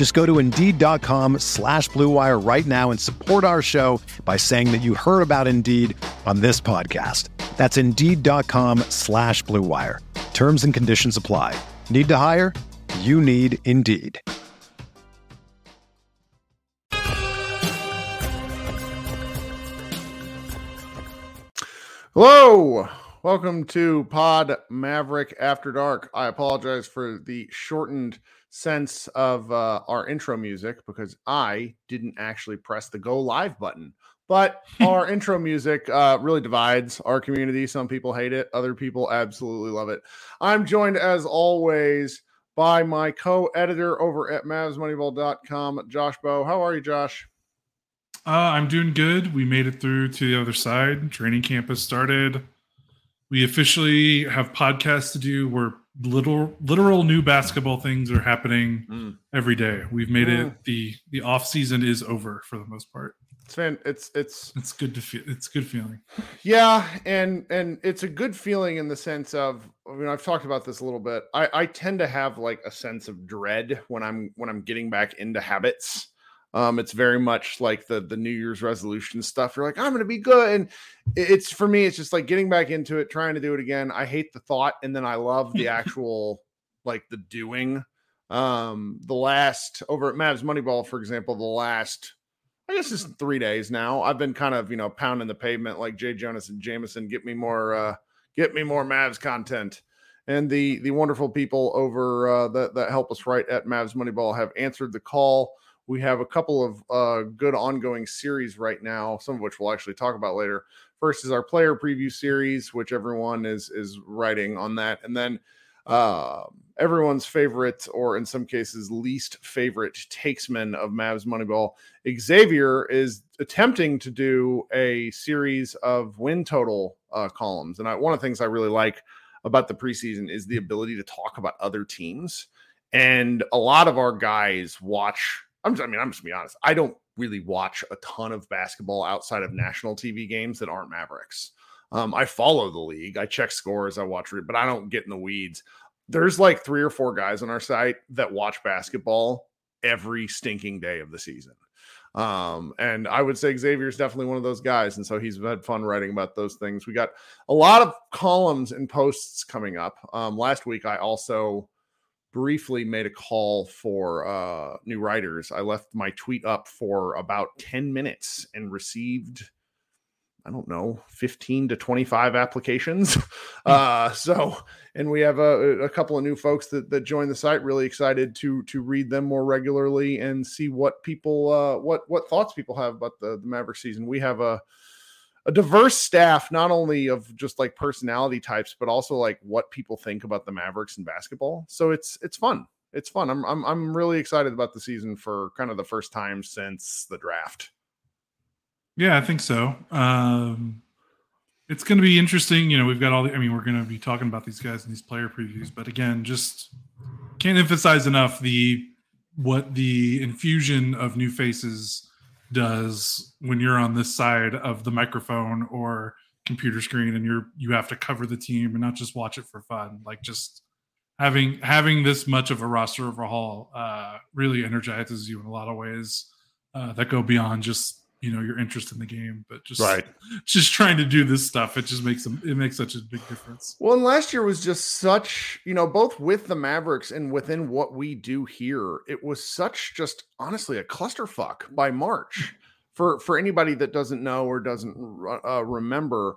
Just go to Indeed.com slash BlueWire right now and support our show by saying that you heard about Indeed on this podcast. That's Indeed.com slash BlueWire. Terms and conditions apply. Need to hire? You need Indeed. Hello, welcome to Pod Maverick After Dark. I apologize for the shortened sense of uh, our intro music because I didn't actually press the go live button. But our intro music uh, really divides our community. Some people hate it, other people absolutely love it. I'm joined as always by my co editor over at MavsMoneyball.com, Josh Bowe. How are you, Josh? Uh, I'm doing good. We made it through to the other side. Training camp has started. We officially have podcasts to do where literal literal new basketball things are happening mm. every day. We've made mm. it the the off season is over for the most part. It's fan, it's it's it's good to feel it's good feeling. Yeah, and and it's a good feeling in the sense of I mean I've talked about this a little bit. I I tend to have like a sense of dread when I'm when I'm getting back into habits um, it's very much like the the New Year's resolution stuff. You're like, I'm gonna be good, and it's for me. It's just like getting back into it, trying to do it again. I hate the thought, and then I love the actual like the doing. Um, the last over at Mavs Moneyball, for example, the last I guess it's three days now. I've been kind of you know pounding the pavement like Jay Jonas and Jameson. Get me more, uh, get me more Mavs content. And the the wonderful people over uh, that that help us write at Mavs Moneyball have answered the call we have a couple of uh, good ongoing series right now, some of which we'll actually talk about later. First is our player preview series, which everyone is is writing on that, and then uh, everyone's favorite, or in some cases least favorite, takesman of Mavs Moneyball, Xavier is attempting to do a series of win total uh, columns. And I, one of the things I really like about the preseason is the ability to talk about other teams. And a lot of our guys watch I'm just, I mean, I'm just to be honest. I don't really watch a ton of basketball outside of national TV games that aren't Mavericks. Um, I follow the league, I check scores, I watch but I don't get in the weeds. There's like three or four guys on our site that watch basketball every stinking day of the season. Um, and I would say Xavier's definitely one of those guys. And so he's had fun writing about those things. We got a lot of columns and posts coming up. Um, last week, I also briefly made a call for uh, new writers. I left my tweet up for about 10 minutes and received, I don't know, 15 to 25 applications. Hmm. uh, so, and we have a, a couple of new folks that, that joined the site. Really excited to to read them more regularly and see what people, uh, what what thoughts people have about the, the Maverick season. We have a a diverse staff, not only of just like personality types, but also like what people think about the Mavericks and basketball. So it's it's fun. It's fun. I'm I'm I'm really excited about the season for kind of the first time since the draft. Yeah, I think so. Um it's going to be interesting. You know, we've got all the, I mean, we're going to be talking about these guys in these player previews, but again, just can't emphasize enough the, what the infusion of new faces does when you're on this side of the microphone or computer screen and you're you have to cover the team and not just watch it for fun like just having having this much of a roster overhaul uh really energizes you in a lot of ways uh that go beyond just you know your interest in the game but just right. just trying to do this stuff it just makes them it makes such a big difference. Well and last year was just such you know both with the mavericks and within what we do here it was such just honestly a clusterfuck by march. For for anybody that doesn't know or doesn't uh, remember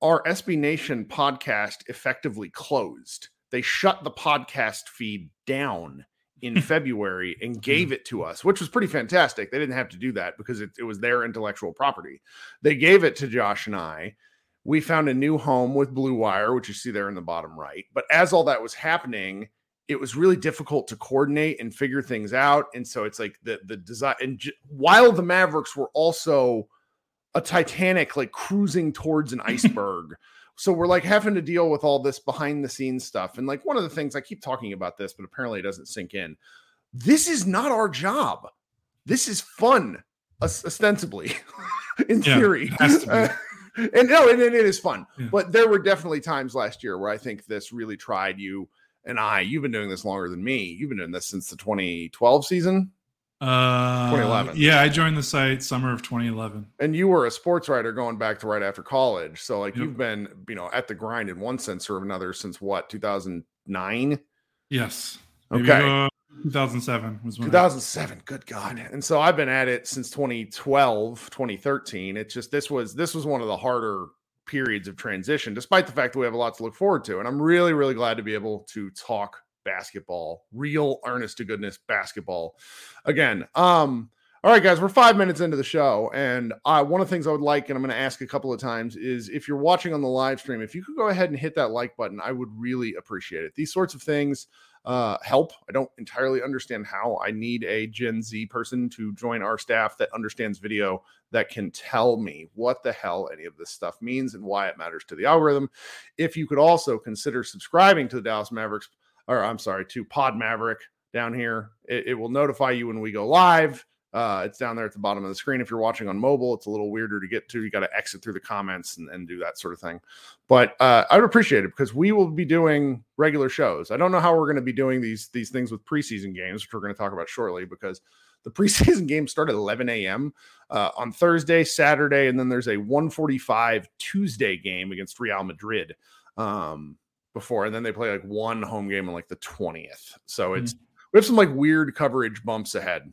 our SB Nation podcast effectively closed. They shut the podcast feed down in February and hmm. gave it to us, which was pretty fantastic. They didn't have to do that because it, it was their intellectual property. They gave it to Josh and I. We found a new home with Blue Wire, which you see there in the bottom right. But as all that was happening, it was really difficult to coordinate and figure things out. And so it's like the the design and j- while the Mavericks were also a Titanic like cruising towards an iceberg. So we're like having to deal with all this behind the scenes stuff. And like one of the things I keep talking about this, but apparently it doesn't sink in. This is not our job. This is fun, ostensibly, in yeah, theory. Uh, and no, and, and, it is fun. Yeah. But there were definitely times last year where I think this really tried you and I. You've been doing this longer than me. You've been doing this since the 2012 season. Uh, 2011. Yeah, I joined the site summer of 2011. And you were a sports writer going back to right after college. So like yep. you've been, you know, at the grind in one sense or another since what, 2009? Yes. Maybe, okay. Uh, 2007 was 2007 I... good god and so i've been at it since 2012 2013 it's just this was this was one of the harder periods of transition despite the fact that we have a lot to look forward to and i'm really really glad to be able to talk basketball, real earnest to goodness basketball. Again, um, all right, guys, we're five minutes into the show, and uh, one of the things I would like, and I'm going to ask a couple of times, is if you're watching on the live stream, if you could go ahead and hit that like button, I would really appreciate it. These sorts of things uh, help. I don't entirely understand how. I need a Gen Z person to join our staff that understands video that can tell me what the hell any of this stuff means and why it matters to the algorithm. If you could also consider subscribing to the Dallas Mavericks or I'm sorry, to Pod Maverick down here. It, it will notify you when we go live. Uh, it's down there at the bottom of the screen. If you're watching on mobile, it's a little weirder to get to. You got to exit through the comments and, and, do that sort of thing. But uh, I would appreciate it because we will be doing regular shows. I don't know how we're going to be doing these these things with preseason games, which we're going to talk about shortly, because the preseason games start at 11 a.m. Uh, on Thursday, Saturday, and then there's a 1:45 Tuesday game against Real Madrid. Um, before, and then they play like one home game on like the 20th. So it's mm-hmm. we have some like weird coverage bumps ahead.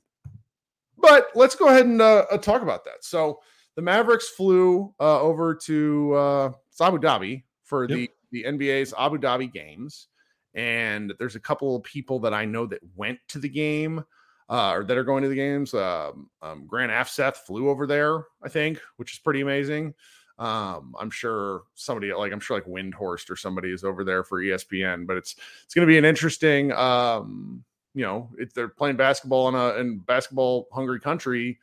But let's go ahead and uh, uh talk about that. So the Mavericks flew uh, over to uh, Abu Dhabi for yep. the the NBA's Abu Dhabi games, and there's a couple of people that I know that went to the game. Uh, or that are going to the games. Um, um, Grant Afseth flew over there, I think, which is pretty amazing. Um, I'm sure somebody like I'm sure like Windhorst or somebody is over there for ESPN, but it's it's going to be an interesting. Um, you know, if they're playing basketball in a in basketball hungry country.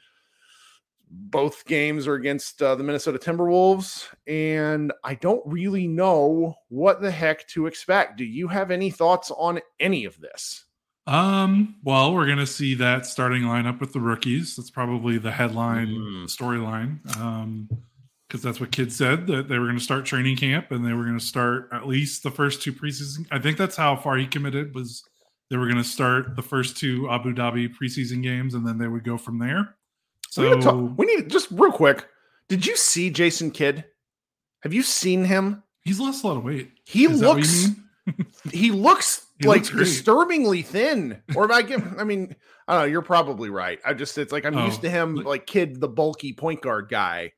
Both games are against uh, the Minnesota Timberwolves, and I don't really know what the heck to expect. Do you have any thoughts on any of this? Um, well, we're gonna see that starting lineup with the rookies. That's probably the headline mm. storyline. Um, because that's what kids said that they were going to start training camp and they were going to start at least the first two preseason. I think that's how far he committed was they were going to start the first two Abu Dhabi preseason games and then they would go from there. So we need, talk, we need just real quick. Did you see Jason Kidd? Have you seen him? He's lost a lot of weight. He Is looks. he looks he like looks disturbingly thin. Or I give. I mean, I don't know. You're probably right. I just it's like I'm oh, used to him like Kidd, the bulky point guard guy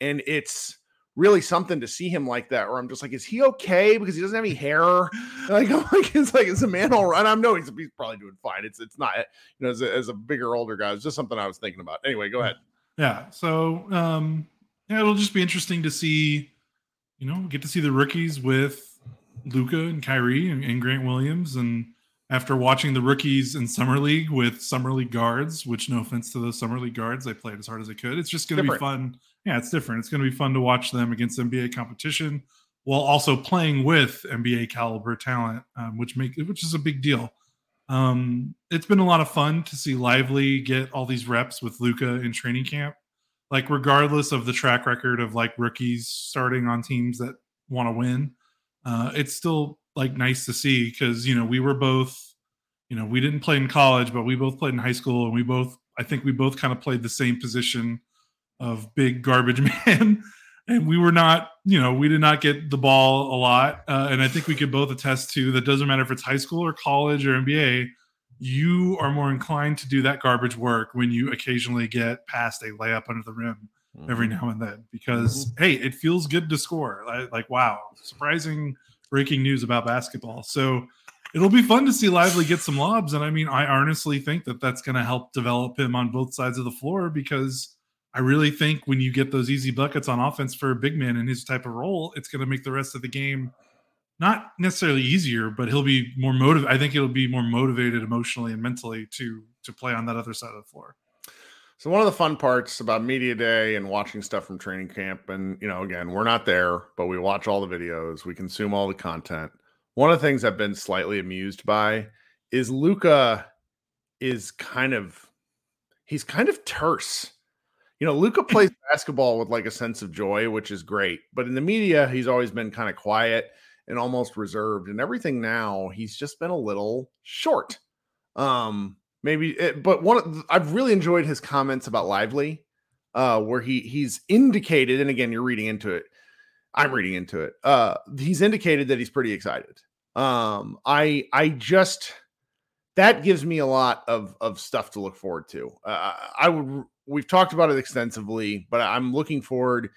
and it's really something to see him like that. Or I'm just like, is he okay because he doesn't have any hair? Like, I'm like, it's like, is a man all right? I'm know he's, he's probably doing fine. It's it's not, you know, as a, as a bigger older guy, it's just something I was thinking about. Anyway, go ahead. Yeah. So um, yeah, it'll just be interesting to see. You know, get to see the rookies with Luka and Kyrie and, and Grant Williams and after watching the rookies in summer league with summer league guards, which no offense to those summer league guards, they played as hard as they could. It's just going to be fun. Yeah, it's different. It's going to be fun to watch them against NBA competition while also playing with NBA caliber talent, um, which make which is a big deal. Um, it's been a lot of fun to see Lively get all these reps with Luka in training camp. Like regardless of the track record of like rookies starting on teams that want to win, uh, it's still like nice to see because you know we were both you know we didn't play in college but we both played in high school and we both i think we both kind of played the same position of big garbage man and we were not you know we did not get the ball a lot uh, and i think we could both attest to that doesn't matter if it's high school or college or nba you are more inclined to do that garbage work when you occasionally get past a layup under the rim mm-hmm. every now and then because mm-hmm. hey, it feels good to score. Like, like wow, surprising breaking news about basketball. So it'll be fun to see Lively get some lobs. And I mean, I honestly think that that's going to help develop him on both sides of the floor because I really think when you get those easy buckets on offense for a big man in his type of role, it's going to make the rest of the game not necessarily easier, but he'll be more motivated. I think he'll be more motivated emotionally and mentally to to play on that other side of the floor. So one of the fun parts about media day and watching stuff from training camp, and you know, again, we're not there, but we watch all the videos, we consume all the content. One of the things I've been slightly amused by is Luka is kind of he's kind of terse. You know, Luka plays basketball with like a sense of joy, which is great. But in the media, he's always been kind of quiet and almost reserved. And everything now, he's just been a little short. Um, maybe it, eh, but one I've really enjoyed his comments about Lively, uh, where he he's indicated, and again, you're reading into it. I'm reading into it. Uh, he's indicated that he's pretty excited. Um, I I just that gives me a lot of of stuff to look forward to. Uh, I would we've talked about it extensively, but I'm looking forward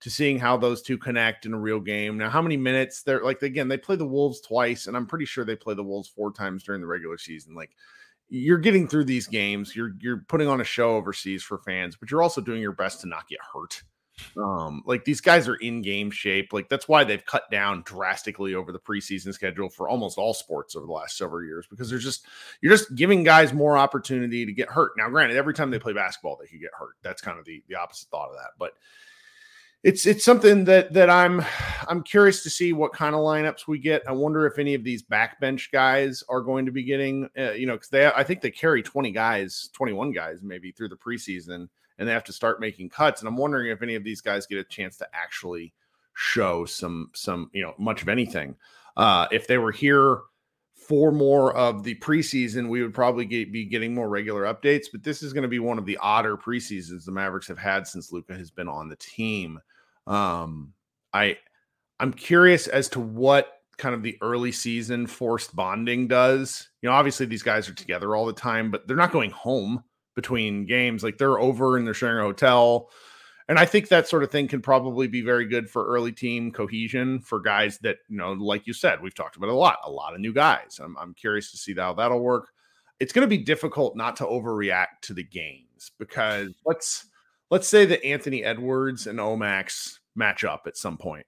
to seeing how those two connect in a real game. Now, how many minutes they're like again, they play the Wolves twice, and I'm pretty sure they play the Wolves four times during the regular season. Like you're getting through these games, you're you're putting on a show overseas for fans, but you're also doing your best to not get hurt. Um, like these guys are in game shape. Like that's why they've cut down drastically over the preseason schedule for almost all sports over the last several years because they're just you're just giving guys more opportunity to get hurt. Now, granted, every time they play basketball, they could get hurt. That's kind of the the opposite thought of that, but it's it's something that that I'm I'm curious to see what kind of lineups we get. I wonder if any of these backbench guys are going to be getting, uh, you know, because they I think they carry 20 guys, 21 guys maybe through the preseason, and they have to start making cuts. And I'm wondering if any of these guys get a chance to actually show some some you know much of anything. Uh, if they were here for more of the preseason, we would probably get, be getting more regular updates. But this is going to be one of the odder preseasons the Mavericks have had since Luka has been on the team. Um, I I'm curious as to what kind of the early season forced bonding does. You know, obviously these guys are together all the time, but they're not going home between games. Like they're over and they're sharing a hotel. And I think that sort of thing can probably be very good for early team cohesion for guys that, you know, like you said, we've talked about a lot, a lot of new guys. I'm, I'm curious to see how that'll work. It's going to be difficult not to overreact to the games because let's let's say that Anthony Edwards and Omax match up at some point.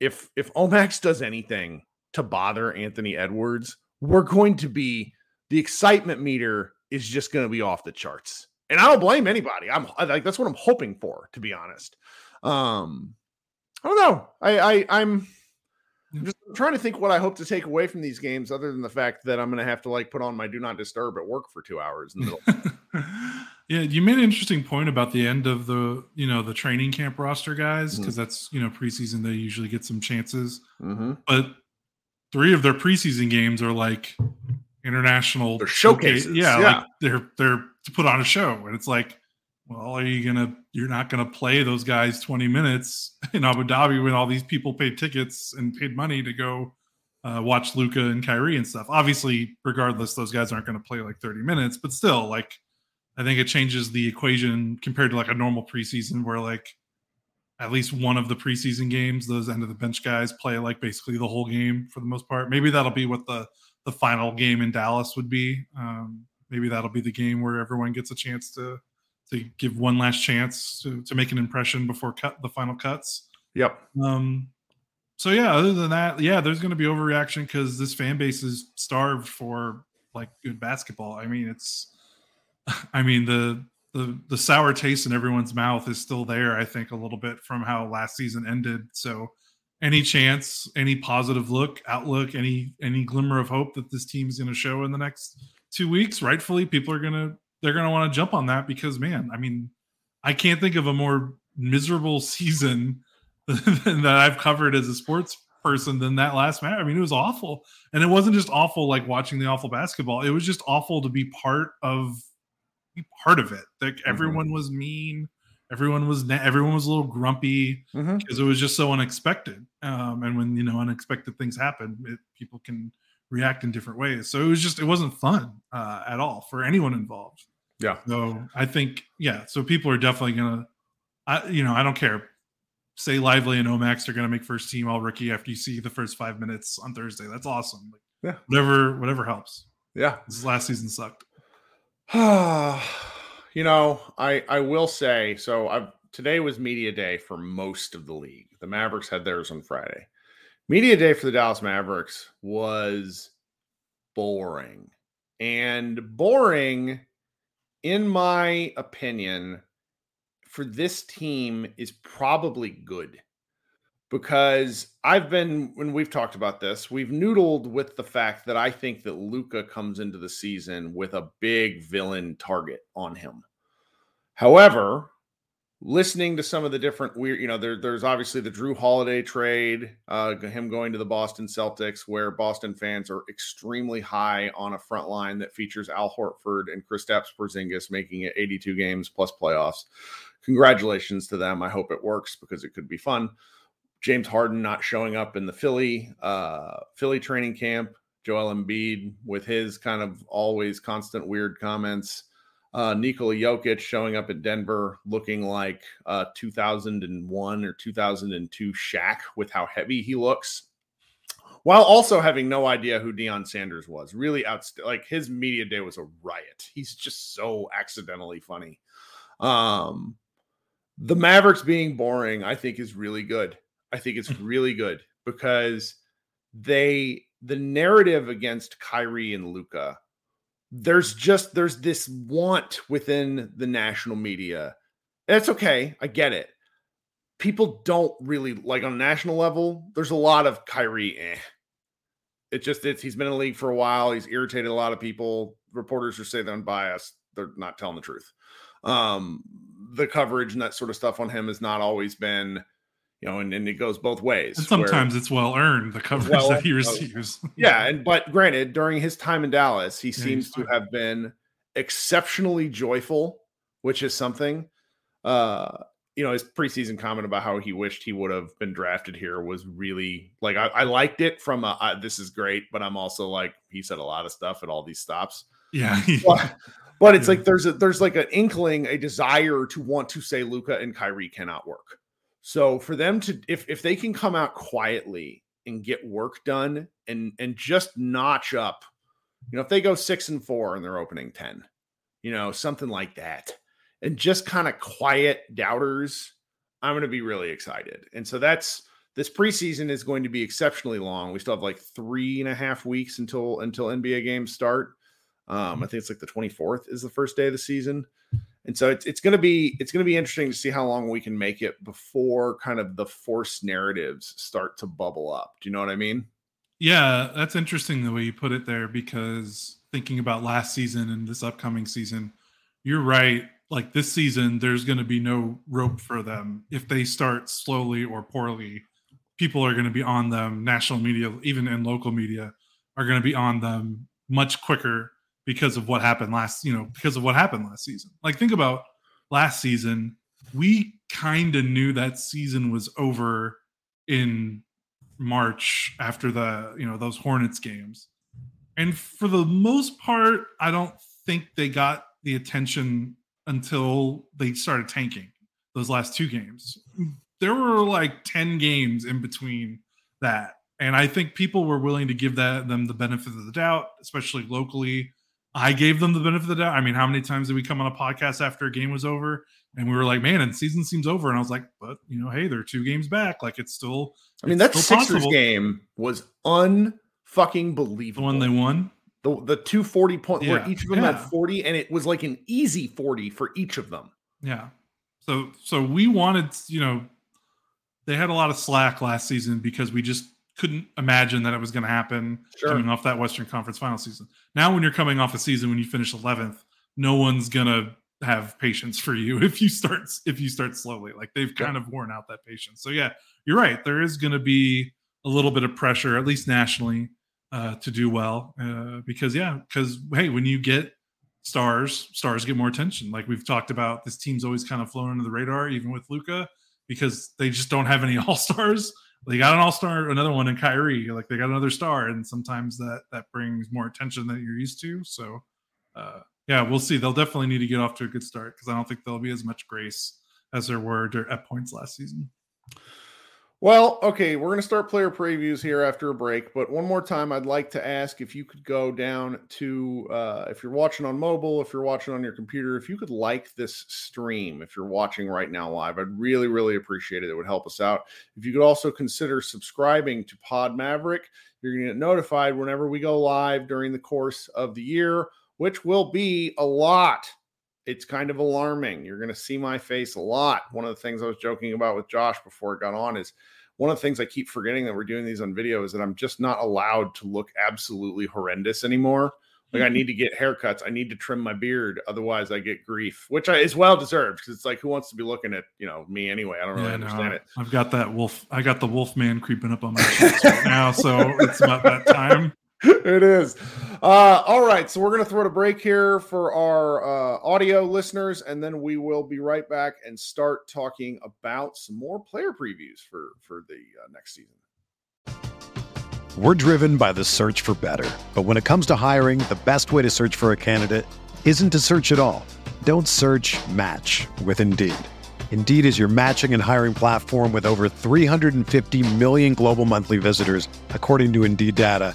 If if Omax does anything to bother Anthony Edwards, we're going to be the excitement meter is just going to be off the charts. And I don't blame anybody. I'm like that's what I'm hoping for, to be honest. Um, I don't know. I, I I'm I'm just trying to think what I hope to take away from these games, other than the fact that I'm going to have to like put on my do not disturb at work for two hours in the middle. yeah, you made an interesting point about the end of the you know the training camp roster guys because mm-hmm. that's you know preseason they usually get some chances, mm-hmm. but three of their preseason games are like international they're showcases. Yeah, yeah. Like they're they're to put on a show, and it's like well, are you gonna? You're not gonna play those guys 20 minutes in Abu Dhabi when all these people paid tickets and paid money to go uh, watch Luka and Kyrie and stuff. Obviously, regardless, those guys aren't gonna play like 30 minutes, but still, like, I think it changes the equation compared to like a normal preseason where like at least one of the preseason games, those end of the bench guys play like basically the whole game for the most part. Maybe that'll be what the the final game in Dallas would be. Um, maybe that'll be the game where everyone gets a chance to to give one last chance to, to make an impression before cut the final cuts. Yep. Um, so yeah, other than that, yeah, there's going to be overreaction because this fan base is starved for like good basketball. I mean, it's, I mean the the the sour taste in everyone's mouth is still there. I think a little bit from how last season ended. So any chance, any positive look, outlook, any any glimmer of hope that this team is going to show in the next two weeks, rightfully, people are going to they're going to want to jump on that because, man, I mean, I can't think of a more miserable season that I've covered as a sports person than that last match. I mean, it was awful, and it wasn't just awful like watching the awful basketball. It was just awful to be part of, be part of it. Like mm-hmm. everyone was mean, everyone was everyone was a little grumpy mm-hmm. because it was just so unexpected. Um, and when you know unexpected things happen, it, people can react in different ways. So it was just it wasn't fun uh, at all for anyone involved. Yeah. So I think yeah. So people are definitely gonna. I you know I don't care. Say Lively and Omax are going to make first team all rookie after you see the first five minutes on Thursday. That's awesome. Like, Yeah. whatever whatever helps. Yeah. This last season sucked. you know, I I will say so. I've today was media day for most of the league. The Mavericks had theirs on Friday. Media day for the Dallas Mavericks was boring, and boring, in my opinion, for this team is probably good because I've been when we've talked about this, we've noodled with the fact that I think that Luka comes into the season with a big villain target on him. However, listening to some of the different weird, you know, there, there's obviously the Jrue Holiday trade, uh, him going to the Boston Celtics, where Boston fans are extremely high on a front line that features Al Horford and Kristaps Porzingis making it 82 games plus playoffs. Congratulations to them. I hope it works because it could be fun. James Harden not showing up in the Philly uh, Philly training camp. Joel Embiid with his kind of always constant weird comments. Uh, Nikola Jokic showing up at Denver looking like uh, 2001 or 2002 Shaq with how heavy he looks, while also having no idea who Deion Sanders was. Really outst- like his media day was a riot. He's just so accidentally funny. Um, the Mavericks being boring, I think, is really good. I think it's really good because they the narrative against Kyrie and Luka, there's just there's this want within the national media. It's okay, I get it. People don't really like on a national level. There's a lot of Kyrie. Eh. It just it's he's been in the league for a while. He's irritated a lot of people. Reporters are saying they're unbiased. They're not telling the truth. Um, the coverage and that sort of stuff on him has not always been you know, and, and it goes both ways. And sometimes it's well earned the coverage Well, that he uh, receives. yeah, and but granted, during his time in Dallas, he he's seems to have been exceptionally joyful, which is something. Uh, you know, his preseason comment about how he wished he would have been drafted here was really like I, I liked it from a, I, this is great, but I'm also like he said a lot of stuff at all these stops. yeah. But, but it's Yeah. like there's a there's like an inkling, a desire to want to say Luka and Kyrie cannot work. So for them to if if they can come out quietly and get work done and and just notch up, you know, if they go six and four in their opening 10, you know, something like that, and just kind of quiet doubters, I'm gonna be really excited. And so that's this preseason is going to be exceptionally long. We still have like three and a half weeks until until NBA games start. Um, I think it's like the 24th is the first day of the season. And so it's it's gonna be it's gonna be interesting to see how long we can make it before kind of the forced narratives start to bubble up. Do you know what I mean? Yeah, that's interesting the way you put it there because thinking about last season and this upcoming season, you're right. Like this season, there's going to be no rope for them. If they start slowly or poorly, people are going to be on them. National media, even in local media, are going to be on them much quicker because of what happened last, you know, because of what happened last season. Like think about last season, we kind of knew that season was over in March after the you know those Hornets games. And for the most part, I don't think they got the attention until they started tanking those last two games. There were like 10 games in between that. And I think people were willing to give that them the benefit of the doubt, especially locally. I gave them the benefit of the doubt. I mean, how many times did we come on a podcast after a game was over and we were like, man, and season seems over? And I was like, but you know, hey, they're two games back. Like it's still I mean, that Sixers possible. game was unfucking believable. the one they won. the the two 40 point where each of them had 40, and it was like an easy 40 for each of them. Yeah. So so we wanted, you know, they had a lot of slack last season because we just couldn't imagine that it was going to happen Sure. coming off that Western Conference final season. Now when you're coming off a season when you finish 11th, no one's going to have patience for you if you start if you start slowly. Like they've Yeah. kind of worn out that patience. So yeah, you're right. There is going to be a little bit of pressure at least nationally uh, to do well uh, because yeah, because hey, when you get stars, stars get more attention. Like we've talked about, this team's always kind of flown under the radar, even with Luka, because they just don't have any all stars. They got an all star, another one in Kyrie. Like they got another star, and sometimes that that brings more attention than you're used to. So, uh, yeah, we'll see. They'll definitely need to get off to a good start because I don't think there'll be as much grace as there were at points last season. Well, okay, we're going to start player previews here after a break, but one more time, I'd like to ask if you could go down to, uh, if you're watching on mobile, if you're watching on your computer, if you could like this stream, if you're watching right now live, I'd really, really appreciate it. It would help us out. If you could also consider subscribing to Pod Maverick, you're going to get notified whenever we go live during the course of the year, which will be a lot it's kind of alarming. You're going to see my face a lot. One of the things I was joking about with Josh before it got on is one of the things I keep forgetting that we're doing these on video is that I'm just not allowed to look absolutely horrendous anymore. Like I mm-hmm. need to get haircuts. I need to trim my beard. Otherwise, I get grief, which I, is well deserved because it's like who wants to be looking at you know me anyway? I don't really yeah, understand no, it. I've got that wolf. I got the wolf man creeping up on my chest right now, so it's about that time. it is. Uh, all right. So we're going to throw it a break here for our uh, audio listeners, and then we will be right back and start talking about some more player previews for, for the uh, next season. We're driven by the search for better. But when it comes to hiring, the best way to search for a candidate isn't to search at all. Don't search match with Indeed. Indeed is your matching and hiring platform with over 350 million global monthly visitors, according to Indeed data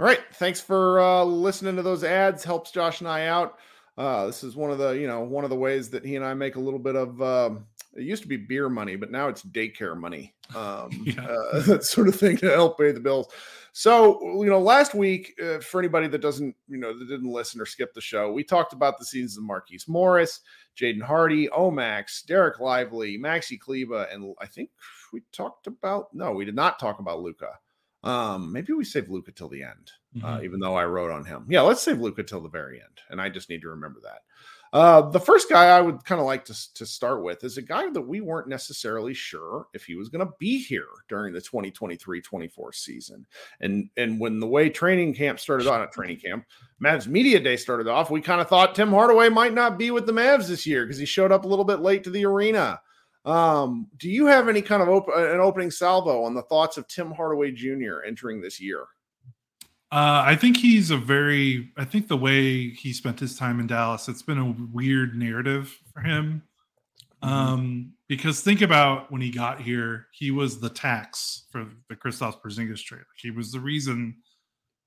All right. Thanks for uh, listening to those ads. Helps Josh and I out. Uh, this is one of the, you know, one of the ways that he and I make a little bit of. Um, it used to be beer money, but now it's daycare money. Um, yeah. uh, that sort of thing to help pay the bills. So, you know, last week, uh, for anybody that doesn't, you know, that didn't listen or skip the show, we talked about the seasons of Markieff Morris, Jaden Hardy, Omax, Dereck Lively, Maxi Kleber, and I think we talked about. No, we did not talk about Luka. Um, maybe we save Luka till the end, uh, mm-hmm. uh, even though I wrote on him. Yeah, let's save Luka till the very end, and I just need to remember that. Uh, the first guy I would kind of like to, to start with is a guy that we weren't necessarily sure if he was going to be here during the 2023-24 season. And and when the way training camp started on at training camp, Mavs media day started off, we kind of thought Tim Hardaway might not be with the Mavs this year because he showed up a little bit late to the arena. Um, do you have any kind of op- an opening salvo on the thoughts of Tim Hardaway Jr. entering this year? Uh, I think he's a very. I think the way he spent his time in Dallas, it's been a weird narrative for him. Mm-hmm. Um, because think about when he got here, he was the tax for the Kristaps Porzingis trade. He was the reason.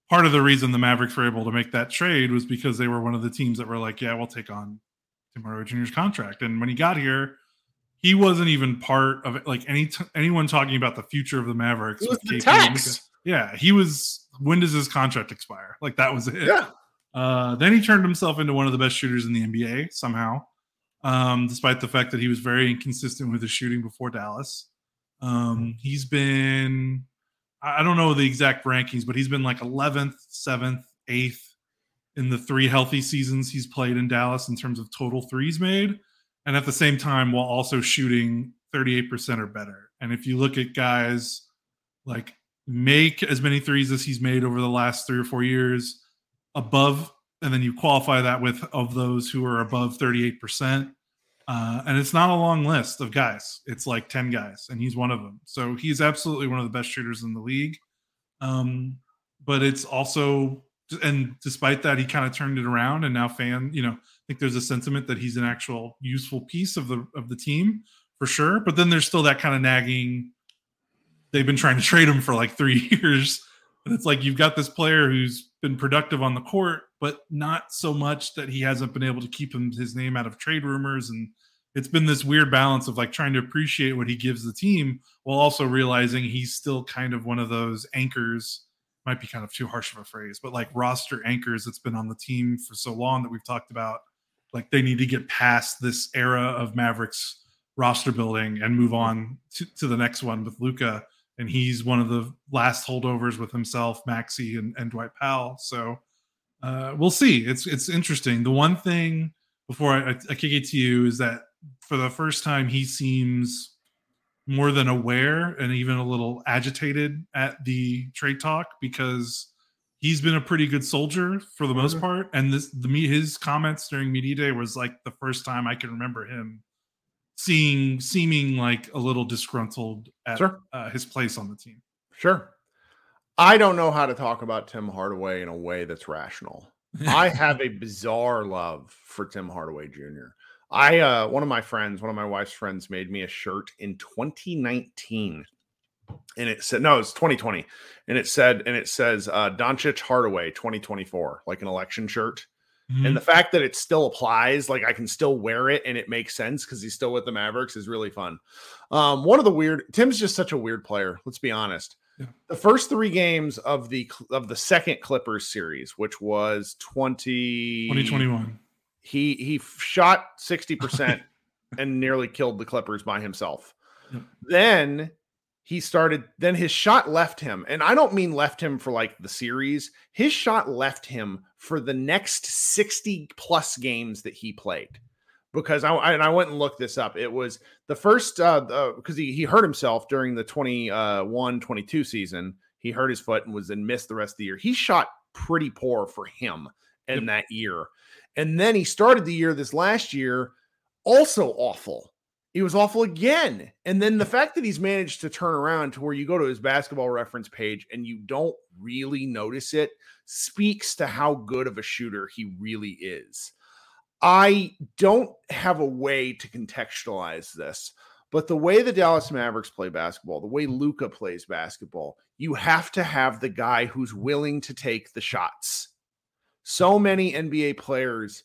Part of the reason the Mavericks were able to make that trade was because they were one of the teams that were like, "Yeah, we'll take on Tim Hardaway Jr.'s contract." And when he got here, he wasn't even part of it. Like any t- anyone talking about the future of the Mavericks. He was the tax. Yeah, he was. When does his contract expire? Like that was it. Yeah. Uh, then he turned himself into one of the best shooters in the NBA somehow, um, despite the fact that he was very inconsistent with his shooting before Dallas. Um, he's been, I don't know the exact rankings, but he's been like 11th, 7th, 8th in the three healthy seasons he's played in Dallas in terms of total threes made and at the same time while also shooting 38% or better. And if you look at guys like make as many threes as he's made over the last three or four years above, and then you qualify that with of those who are above 38%. Uh, and it's not a long list of guys. It's like 10 guys, and he's one of them. So he's absolutely one of the best shooters in the league. Um, but it's also, and despite that, he kind of turned it around, and now fan, you know, I think there's a sentiment that he's an actual useful piece of the of the team for sure. But then there's still that kind of nagging. They've been trying to trade him for like three years, and it's like you've got this player who's been productive on the court, but not so much that he hasn't been able to keep him his name out of trade rumors and it's been this weird balance of like trying to appreciate what he gives the team while also realizing he's still kind of one of those anchors might be kind of too harsh of a phrase but like roster anchors that's been on the team for so long that we've talked about like they need to get past this era of mavericks roster building and move on to, to the next one with Luka. and he's one of the last holdovers with himself maxi and, and dwight powell so uh, we'll see it's it's interesting the one thing before I, I kick it to you is that for the first time he seems more than aware and even a little agitated at the trade talk because he's been a pretty good soldier for the most part and this the his comments during media day was like the first time i can remember him seeing seeming like a little disgruntled at Sure. uh, his place on the team Sure. I don't know how to talk about Tim Hardaway in a way that's rational. I have a bizarre love for Tim Hardaway Jr. I uh one of my friends, one of my wife's friends made me a shirt in 2019. And it said no, it's 2020. And it said and it says uh Doncic Hardaway 2024, like an election shirt. Mhm. And the fact that it still applies, like I can still wear it and it makes sense because he's still with the Mavericks is really fun. Um, one of the weird Tim's just such a weird player, let's be honest. Yeah. The first three games of the of the second Clippers series, which was 20 2021 he he shot 60% and nearly killed the Clippers by himself. Then he started then his shot left him and I don't mean left him for like the series. His shot left him for the next 60 plus games that he played. Because I, I and I went and looked this up. It was the first uh because he he hurt himself during the 21 22 season. He hurt his foot and was then missed the rest of the year. He shot pretty poor for him in Yep. that year. And then he started the year this last year also awful. He was awful again. And then the fact that he's managed to turn around to where you go to his basketball reference page and you don't really notice it speaks to how good of a shooter he really is. I don't have a way to contextualize this, but the way the Dallas Mavericks play basketball, the way Luka plays basketball, you have to have the guy who's willing to take the shots. So many NBA players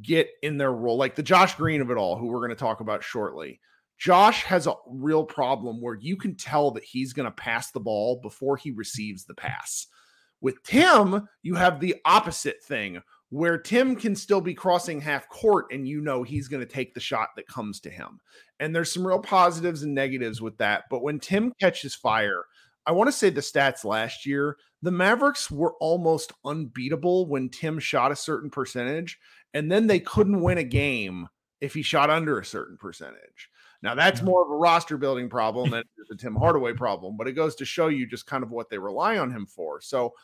get in their role, like the Josh Green of it all, who we're going to talk about shortly. Josh has a real problem where you can tell that he's going to pass the ball before he receives the pass. With Tim, you have the opposite thing where Tim can still be crossing half court and you know he's going to take the shot that comes to him. And there's some real positives and negatives with that. But when Tim catches fire, I want to say the stats last year, the Mavericks were almost unbeatable when Tim shot a certain percentage, and then they couldn't win a game if he shot under a certain percentage. Now that's more of a roster building problem than it is a Tim Hardaway problem, but it goes to show you just kind of what they rely on him for. So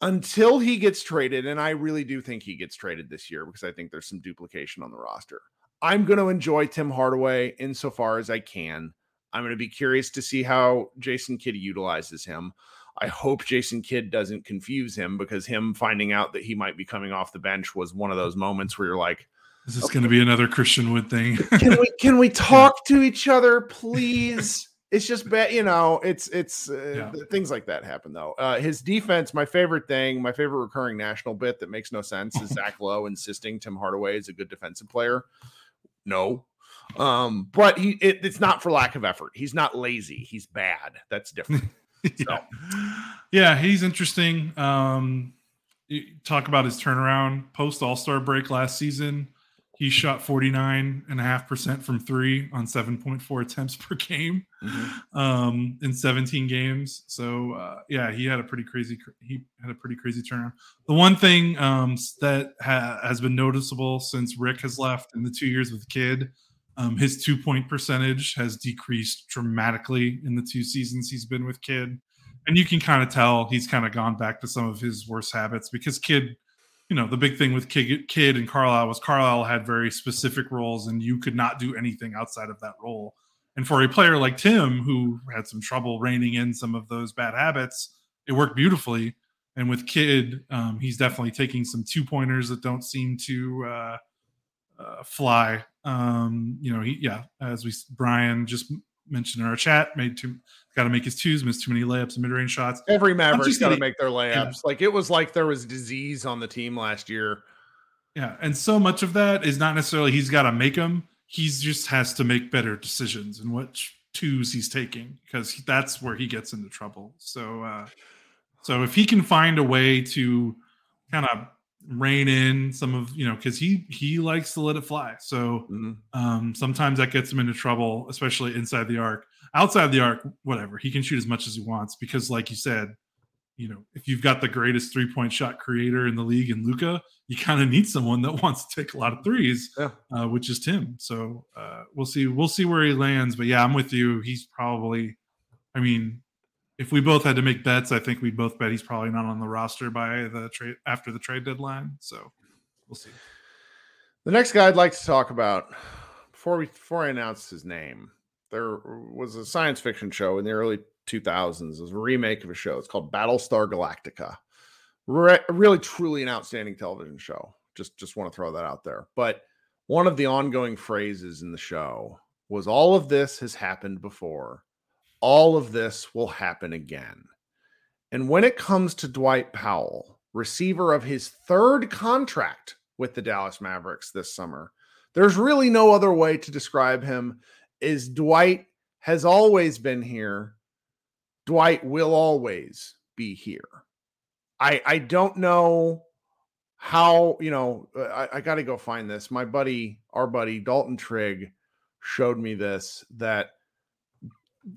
until he gets traded, and I really do think he gets traded this year because I think there's some duplication on the roster. I'm going to enjoy Tim Hardaway insofar as I can. I'm going to be curious to see how Jason Kidd utilizes him. I hope Jason Kidd doesn't confuse him because him finding out that he might be coming off the bench was one of those moments where you're like, Is this going to be another Christian Wood thing? can we can we talk to each other, please? It's just bad, you know. It's it's uh, Yeah. things like that happen though. Uh, his defense, my favorite thing, my favorite recurring national bit that makes no sense is Zach Lowe insisting Tim Hardaway is a good defensive player. No, um, but he it, it's not for lack of effort. He's not lazy. He's bad. That's different. yeah. yeah, he's interesting. Um, you talk about his turnaround post All Star break last season. He shot 49.5% from three on 7.4 attempts per game um, in 17 games. So, uh, yeah, he had a pretty crazy, he had a pretty crazy turnaround. The one thing um, that ha- has been noticeable since Rick has left in the two years with the Kidd, um, his two point percentage has decreased dramatically in the two seasons he's been with Kidd. And you can kind of tell he's kind of gone back to some of his worst habits because Kidd, you know, the big thing with Kidd, Kidd and Carlisle was Carlisle had very specific roles and you could not do anything outside of that role. And for a player like Tim, who had some trouble reining in some of those bad habits, it worked beautifully. And with Kidd, um, he's definitely taking some two pointers that don't seem to uh, uh, fly. Um, you know, he yeah, as we Brian just mentioned in our chat, made too got to make his twos, missed too many layups and mid range shots. Every Maverick's got to make their layups. Like it was like there was disease on the team last year. Yeah, and so much of that is not necessarily he's got to make them. he's just has to make better decisions and which twos he's taking because that's where he gets into trouble. So, uh, so if he can find a way to kind of rein in some of you know because he he likes to let it fly. So mm-hmm. um sometimes that gets him into trouble especially inside the arc. Outside the arc whatever he can shoot as much as he wants because like you said you know if you've got the greatest three point shot creator in the league in luka you kind of need someone that wants to take a lot of threes yeah. uh, which is tim. So uh we'll see we'll see where he lands. But yeah i'm with you. He's probably i mean if we both had to make bets, I think we'd both bet he's probably not on the roster by the trade after the trade deadline. So we'll see. The next guy I'd like to talk about before we before I announce his name, there was a science fiction show in the early 2000s. It was a remake of a show. It's called Battlestar Galactica. Re- really, truly an outstanding television show. Just just want to throw that out there. But one of the ongoing phrases in the show was all of this has happened before all of this will happen again. And when it comes to Dwight Powell, receiver of his third contract with the Dallas Mavericks this summer, there's really no other way to describe him is Dwight has always been here. Dwight will always be here. I I don't know how, you know, uh, I, I got to go find this. My buddy, our buddy Dalton Trigg showed me this that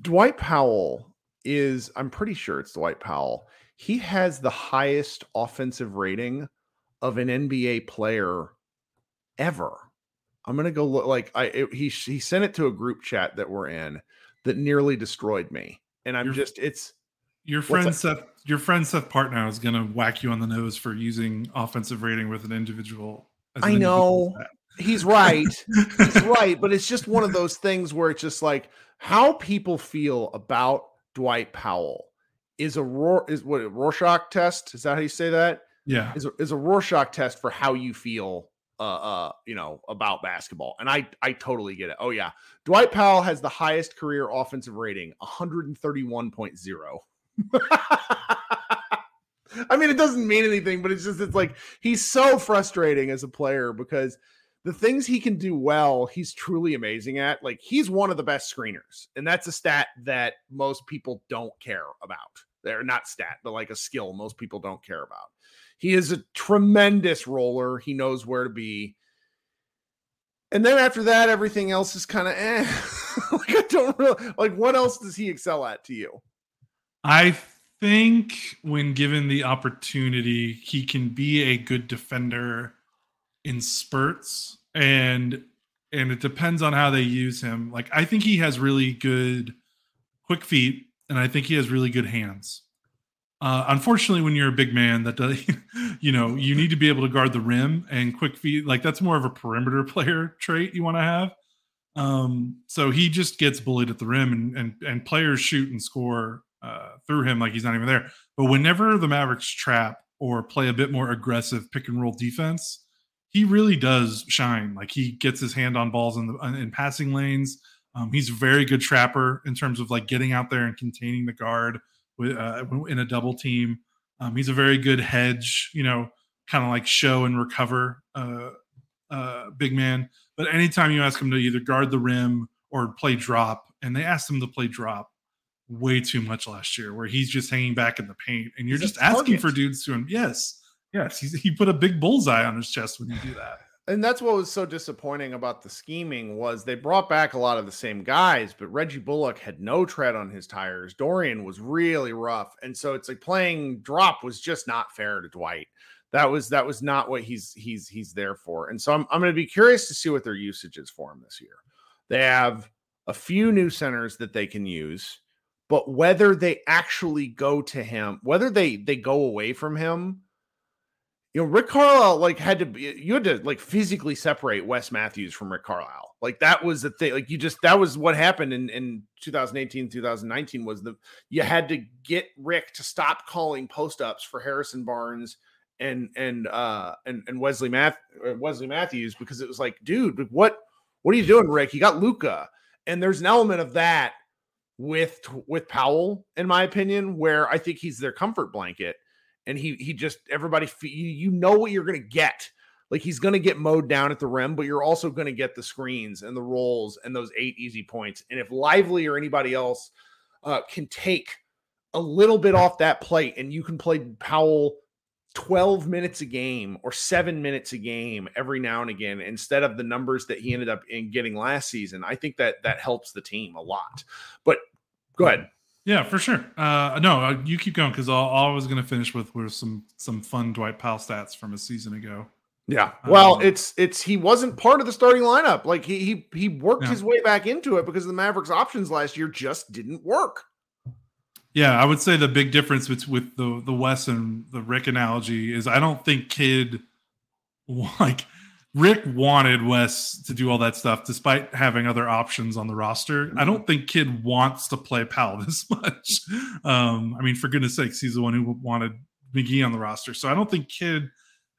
Dwight Powell is, I'm pretty sure it's Dwight Powell. He has the highest offensive rating of an NBA player ever. I'm gonna go look like I it, he he sent it to a group chat that we're in that nearly destroyed me, and I'm your, just it's your friend Seth your friend Seth Partnow is gonna whack you on the nose for using offensive rating with an individual. I know he's right, he's right, but it's just one of those things where it's just like how people feel about Dwight Powell is a is what a Rorschach test. Is that how you say that? Yeah, is a, is a Rorschach test for how you feel, uh, uh, you know, about basketball. And I I totally get it. Oh yeah, Dwight Powell has the highest career offensive rating, one hundred and thirty one point zero. I mean, it doesn't mean anything, but it's just it's like he's so frustrating as a player because the things he can do well, he's truly amazing at. Like he's one of the best screeners, and that's a stat that most people don't care about. They're not stat, but like a skill most people don't care about. He is a tremendous roller. He knows where to be. And then after that, everything else is kind of eh. like I don't really like what else does he excel at to you? I think when given the opportunity, he can be a good defender in spurts and and it depends on how they use him. Like I think he has really good quick feet and I think he has really good hands. Uh, unfortunately, when you're a big man, that does, you know, you need to be able to guard the rim and quick feet. Like that's more of a perimeter player trait you want to have. Um, so he just gets bullied at the rim, and and and players shoot and score uh, through him like he's not even there. But whenever the Mavericks trap or play a bit more aggressive pick and roll defense, he really does shine. Like he gets his hand on balls in the in passing lanes. Um, he's a very good trapper in terms of like getting out there and containing the guard with uh, in a double team. Um, he's a very good hedge, you know, kind of like show and recover uh, uh, big man. But anytime you ask him to either guard the rim or play drop, and they asked him to play drop way too much last year, where he's just hanging back in the paint, and you're he's just asking for dudes to him. yes Yes, he put a big bullseye on his chest when you do that. And that's what was so disappointing about the scheming was they brought back a lot of the same guys, but Reggie Bullock had no tread on his tires. Dorian was really rough, and so it's like playing drop was just not fair to Dwight. That was that was not what he's he's he's there for. And so I'm I'm going to be curious to see what their usage is for him this year. They have a few new centers that they can use, but whether they actually go to him, whether they they go away from him you know, Rick Carlisle like had to be you had to like physically separate Wes Matthews from Rick Carlisle. Like that was the thing. Like you just that was what happened in in 2018, 2019 was the you had to get Rick to stop calling post ups for Harrison Barnes and and uh and and Wesley Math uh, Wesley Matthews because it was like, dude, what what are you doing, Rick? You got Luka. and there's an element of that with with Powell, in my opinion, where I think he's their comfort blanket and he he just everybody you, know what you're going to get Like he's going to get mowed down at the rim, but you're also going to get the screens and the rolls and those eight easy points. And if Lively or anybody else uh, can take a little bit off that plate and you can play Powell 12 minutes a game or seven minutes a game every now and again instead of the numbers that he ended up in getting last season, I think that that helps the team a lot. But go ahead. Yeah, for sure. Uh, no, uh, you keep going because all, all, I was going to finish with were some some fun Dwight Powell stats from a season ago. Yeah. Well, um, it's it's he wasn't part of the starting lineup. Like he he he worked yeah. his way back into it because the Mavericks options last year just didn't work. Yeah, I would say the big difference with, with the the Wes and the Rick analogy is I don't think Kidd like Rick wanted Wes to do all that stuff despite having other options on the roster. I don't think Kidd wants to play Powell this much. Um, I mean, for goodness sakes, he's the one who wanted McGee on the roster. So I don't think Kidd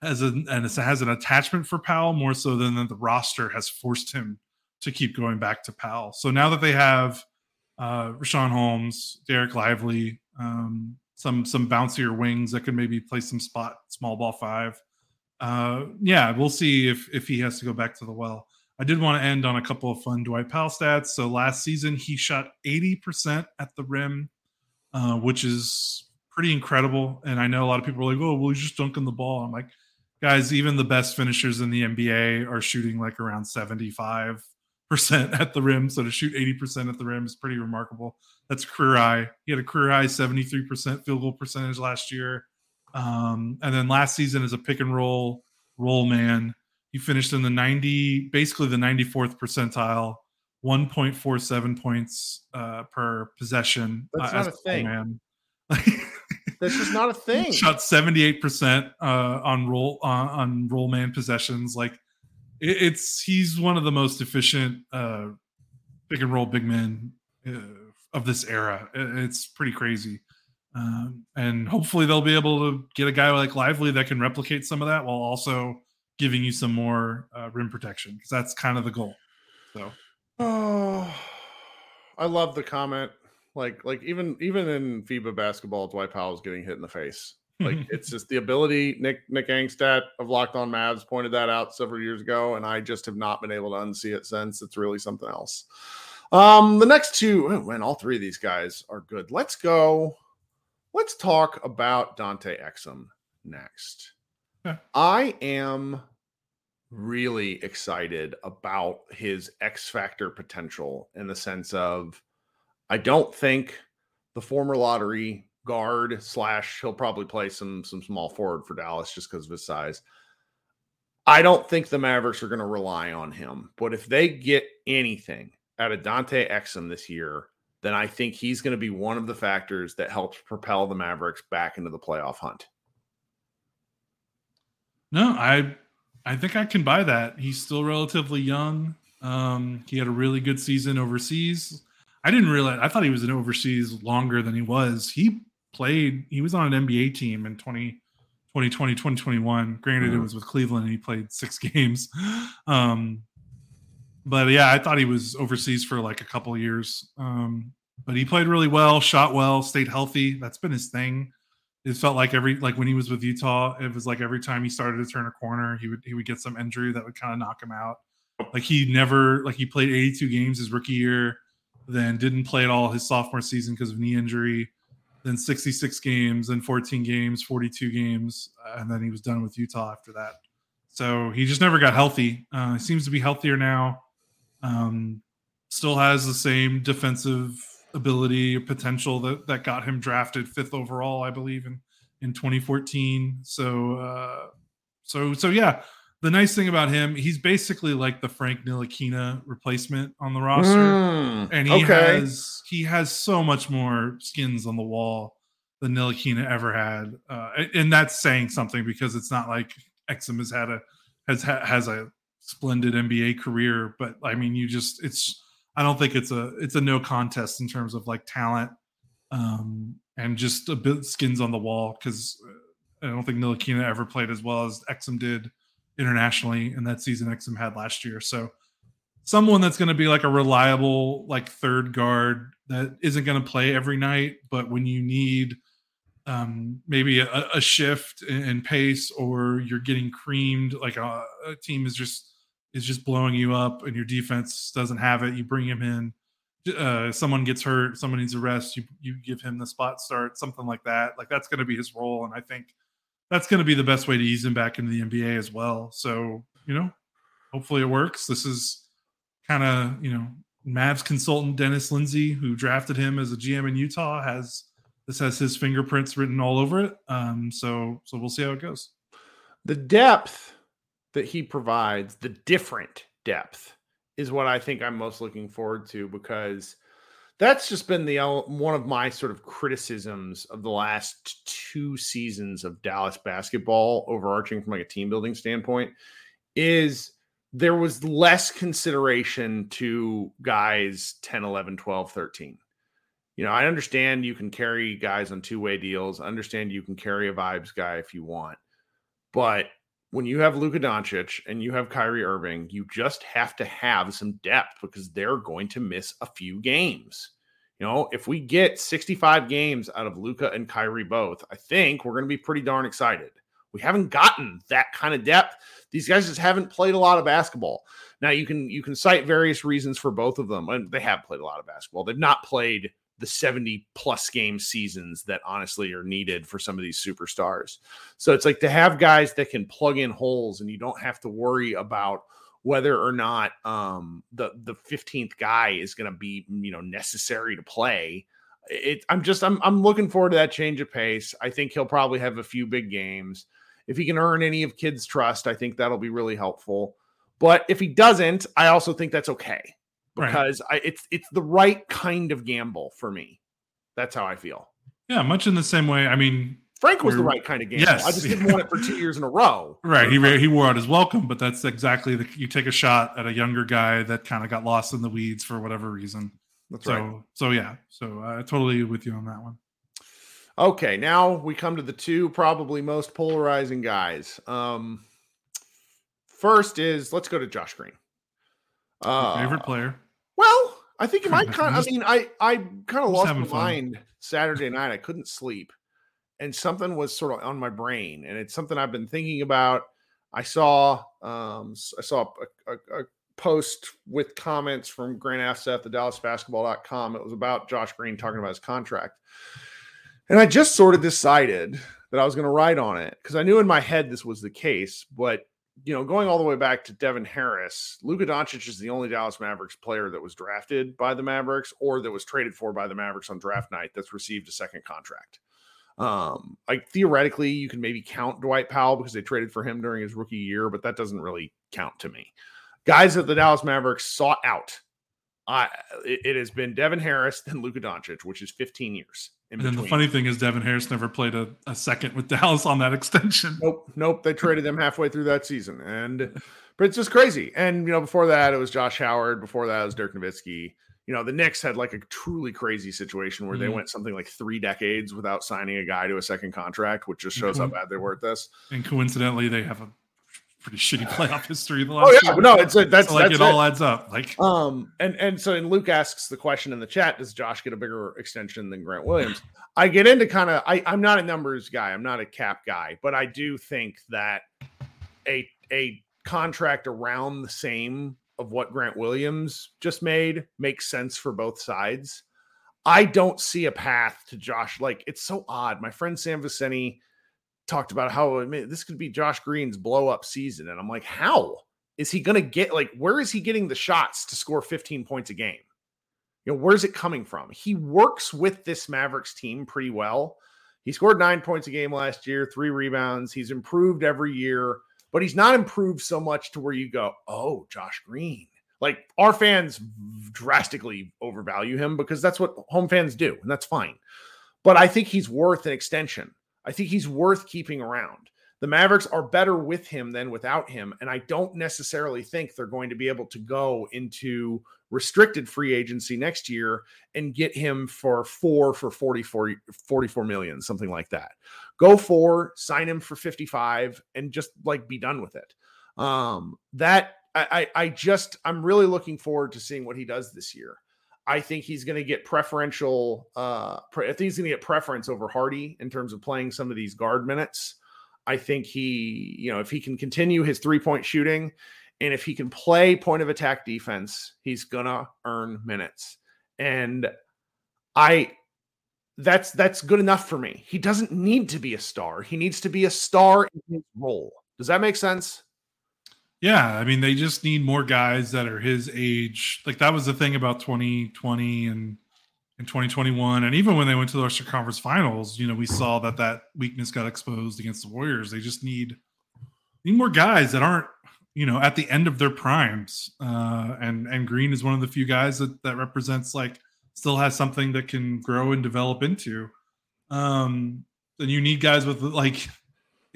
has an and has an attachment for Powell more so than that the roster has forced him to keep going back to Powell. So now that they have uh, Richaun Holmes, Dereck Lively, um, some some bouncier wings that can maybe play some spot small ball five. Uh, yeah, we'll see if if he has to go back to the well. I did want to end on a couple of fun Dwight Powell stats. So last season he shot 80% at the rim, uh, which is pretty incredible. And I know a lot of people are like, "Oh, well, he's just dunking the ball." I'm like, guys, even the best finishers in the NBA are shooting like around 75 percent at the rim. So to shoot 80% at the rim is pretty remarkable. That's career high. He had a career high 73% field goal percentage last year. Um, and then last season as a pick and roll roll man, he finished in the 90, basically the 94th percentile, 1.47 points uh, per possession. That's uh, not a thing. Man. That's just not a thing. Shot 78% uh, on roll uh, on roll man possessions. Like it, it's he's one of the most efficient uh, pick and roll big men uh, of this era. It, it's pretty crazy. Um, and hopefully they'll be able to get a guy like Lively that can replicate some of that while also giving you some more uh, rim protection because that's kind of the goal. So, oh, I love the comment. Like, like even even in FIBA basketball, Dwight Powell is getting hit in the face. Like it's just the ability. Nick Nick Angstadt of Locked On Mavs pointed that out several years ago, and I just have not been able to unsee it since. It's really something else. Um, the next two, oh, man, all three of these guys are good. Let's go. Let's talk about Dante Exum next. Yeah. I am really excited about his X factor potential in the sense of I don't think the former lottery guard slash he'll probably play some some small forward for Dallas just because of his size. I don't think the Mavericks are going to rely on him, but if they get anything out of Dante Exum this year, then I think he's going to be one of the factors that helps propel the Mavericks back into the playoff hunt. No, I I think I can buy that. He's still relatively young. Um, he had a really good season overseas. I didn't realize I thought he was in overseas longer than he was. He played, he was on an NBA team in 20, 2020, 2021. Granted, mm-hmm. it was with Cleveland and he played six games. Um, but yeah, I thought he was overseas for like a couple years. Um, but he played really well, shot well, stayed healthy. That's been his thing. It felt like every like when he was with Utah, it was like every time he started to turn a corner, he would he would get some injury that would kind of knock him out. Like he never like he played 82 games his rookie year, then didn't play at all his sophomore season because of knee injury then 66 games, then 14 games, 42 games, and then he was done with Utah after that. So he just never got healthy. Uh, he seems to be healthier now. Um, still has the same defensive ability or potential that that got him drafted fifth overall, I believe, in in 2014. So uh, so so yeah, the nice thing about him, he's basically like the Frank Ntilikina replacement on the roster, mm, and he okay. has he has so much more skins on the wall than Ntilikina ever had, uh, and that's saying something because it's not like Exum has had a has has a splendid NBA career, but I mean, you just it's I don't think it's a it's a no contest in terms of like talent um, and just a bit skins on the wall because uh, I don't think Ntilikina ever played as well as Exum did internationally in that season Exum had last year. So someone that's going to be like a reliable like third guard that isn't going to play every night, but when you need um, maybe a, a, shift in, pace, or you're getting creamed. Like a, a, team is just is just blowing you up, and your defense doesn't have it. You bring him in. Uh, someone gets hurt, someone needs a rest. You you give him the spot start, something like that. Like that's going to be his role, and I think that's going to be the best way to ease him back into the NBA as well. So you know, hopefully it works. This is kind of you know Mavs consultant Dennis Lindsey, who drafted him as a GM in Utah, has this has his fingerprints written all over it. Um, so so we'll see how it goes. The depth that he provides, the different depth, is what I think I'm most looking forward to because that's just been the one of my sort of criticisms of the last two seasons of Dallas basketball, overarching from like a team building standpoint, is there was less consideration to guys 10, 11, 12, 13 you know, I understand you can carry guys on two way deals. I understand you can carry a vibes guy if you want. But when you have Luka Doncic and you have Kyrie Irving, you just have to have some depth because they're going to miss a few games. You know, if we get 65 games out of Luka and Kyrie both, I think we're going to be pretty darn excited. We haven't gotten that kind of depth. These guys just haven't played a lot of basketball. Now you can you can cite various reasons for both of them, and they have played a lot of basketball. They've not played the 70 plus game seasons that honestly are needed for some of these superstars. So it's like to have guys that can plug in holes and you don't have to worry about whether or not um, the the 15th guy is going to be you know necessary to play. It, I'm just I'm I'm looking forward to that change of pace. I think he'll probably have a few big games. If he can earn any of Kidd's trust, I think that'll be really helpful. But if he doesn't, I also think that's okay because right. I, it's it's the right kind of gamble for me. That's how I feel. Yeah, much in the same way. I mean, Frank was the right kind of gamble. Yes. I just didn't want it for two years in a row. Right. He he wore out his welcome, but that's exactly the you take a shot at a younger guy that kind of got lost in the weeds for whatever reason. That's so, right. So yeah. So I uh, totally with you on that one. Okay, now we come to the two probably most polarizing guys. Um, first is let's go to Josh Green. Uh, favorite player. Well, I think you might kind of, I mean, I, I kind of lost my fun. mind Saturday night. I couldn't sleep and something was sort of on my brain and it's something I've been thinking about. I saw, um, I saw a, a, a post with comments from Grant Afseth, the DallasBasketball.com. It was about Josh Green talking about his contract. And I just sort of decided that I was going to write on it because I knew in my head this was the case, but you know, going all the way back to Devin Harris, Luka Doncic is the only Dallas Mavericks player that was drafted by the Mavericks or that was traded for by the Mavericks on draft night that's received a second contract. Um, like theoretically, you can maybe count Dwight Powell because they traded for him during his rookie year, but that doesn't really count to me. Guys that the Dallas Mavericks sought out uh, it, it, has been Devin Harris, then Luka Doncic, which is 15 years. And then the funny thing is, Devin Harris never played a, a, second with Dallas on that extension. Nope, nope. They traded them halfway through that season, and but it's just crazy. And you know, before that, it was Josh Howard. Before that, it was Dirk Nowitzki. You know, the Knicks had like a truly crazy situation where mm-hmm. they went something like three decades without signing a guy to a second contract, which just shows how bad they were at this. And coincidentally, they have a pretty shitty playoff history in the oh, last. Oh yeah, no, it's a, that's so, like that's it all adds up. Like um, and and so and Luke asks the question in the chat: Does Josh get a bigger extension than Grant Williams? I get into kind of I I'm not a numbers guy, I'm not a cap guy, but I do think that a a contract around the same of what Grant Williams just made makes sense for both sides. I don't see a path to Josh. Like it's so odd. My friend Sam Vecenie talked about how this could be Josh Green's blow up season. And I'm like, how is he going to get like, where is he getting the shots to score 15 points a game? You know, where's it coming from? He works with this Mavericks team pretty well. He scored nine points a game last year, three rebounds. He's improved every year, but he's not improved so much to where you go, oh, Josh Green. Like our fans drastically overvalue him because that's what home fans do, and that's fine. But I think he's worth an extension. I think he's worth keeping around. The Mavericks are better with him than without him. And I don't necessarily think they're going to be able to go into restricted free agency next year and get him for four for 44, 44 million, something like that. Go for, sign him for 55 and just like be done with it. Um, that I, I just I'm really looking forward to seeing what he does this year. I think he's going to get preferential. Uh, pre- I think he's going to get preference over Hardy in terms of playing some of these guard minutes. I think he, you know, if he can continue his three point shooting and if he can play point of attack defense, he's going to earn minutes. And I, that's that's good enough for me. He doesn't need to be a star. He needs to be a star in his role. Does that make sense? Yeah, I mean, they just need more guys that are his age. Like that was the thing about 2020 and in 2021, and even when they went to the Western Conference Finals, you know, we saw that that weakness got exposed against the Warriors. They just need need more guys that aren't, you know, at the end of their primes. Uh, and and Green is one of the few guys that that represents like still has something that can grow and develop into. Um, and you need guys with like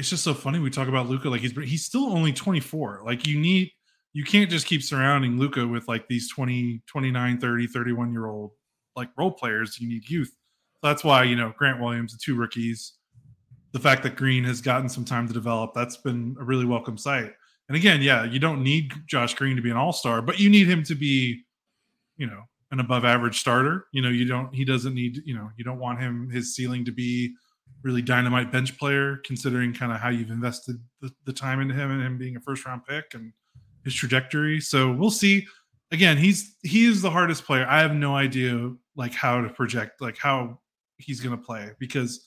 it's just so funny we talk about Luka like he's he's still only 24. Like you need you can't just keep surrounding Luka with like these 20, 29, 30, 31 year old like role players. You need youth. That's why, you know, Grant Williams, the two rookies, the fact that Green has gotten some time to develop, that's been a really welcome sight. And again, yeah, you don't need Josh Green to be an all-star, but you need him to be, you know, an above average starter. You know, you don't he doesn't need, you know, you don't want him his ceiling to be really dynamite bench player, considering kind of how you've invested the, the time into him and him being a first round pick and his trajectory. So we'll see. Again, he's he is the hardest player. I have no idea like how to project like how he's going to play because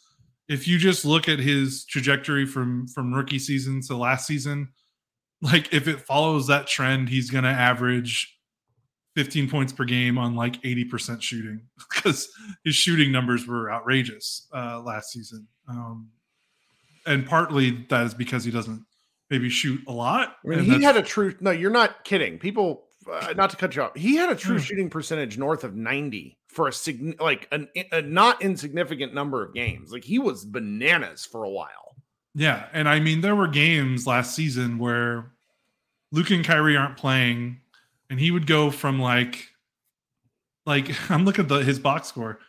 if you just look at his trajectory from from rookie season to last season, like if it follows that trend, he's going to average 15 points per game on like 80% shooting because his shooting numbers were outrageous uh, last season. Um, and partly that is because he doesn't maybe shoot a lot. I mean, he had a true, no, you're not kidding. People, uh, not to cut you off, he had a true shooting percentage north of 90 for a sig- like an, a not insignificant number of games. Like he was bananas for a while. Yeah. And I mean, there were games last season where Luka and Kyrie aren't playing and he would go from like like I'm looking at the his box score.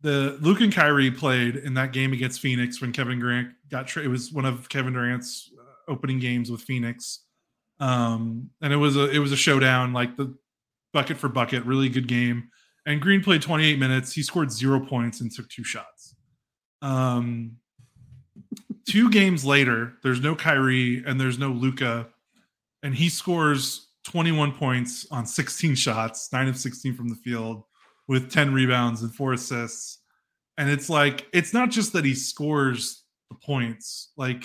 The Luka and Kyrie played in that game against Phoenix when Kevin Durant got tra- it was one of Kevin Durant's uh, opening games with Phoenix. Um, and it was a it was a showdown like the bucket for bucket, really good game. And Green played 28 minutes. He scored zero points and took two shots. Um, two games later, there's no Kyrie and there's no Luka, and he scores 21 points on 16 shots, nine of 16 from the field, with 10 rebounds and four assists. And it's like, it's not just that he scores the points. Like,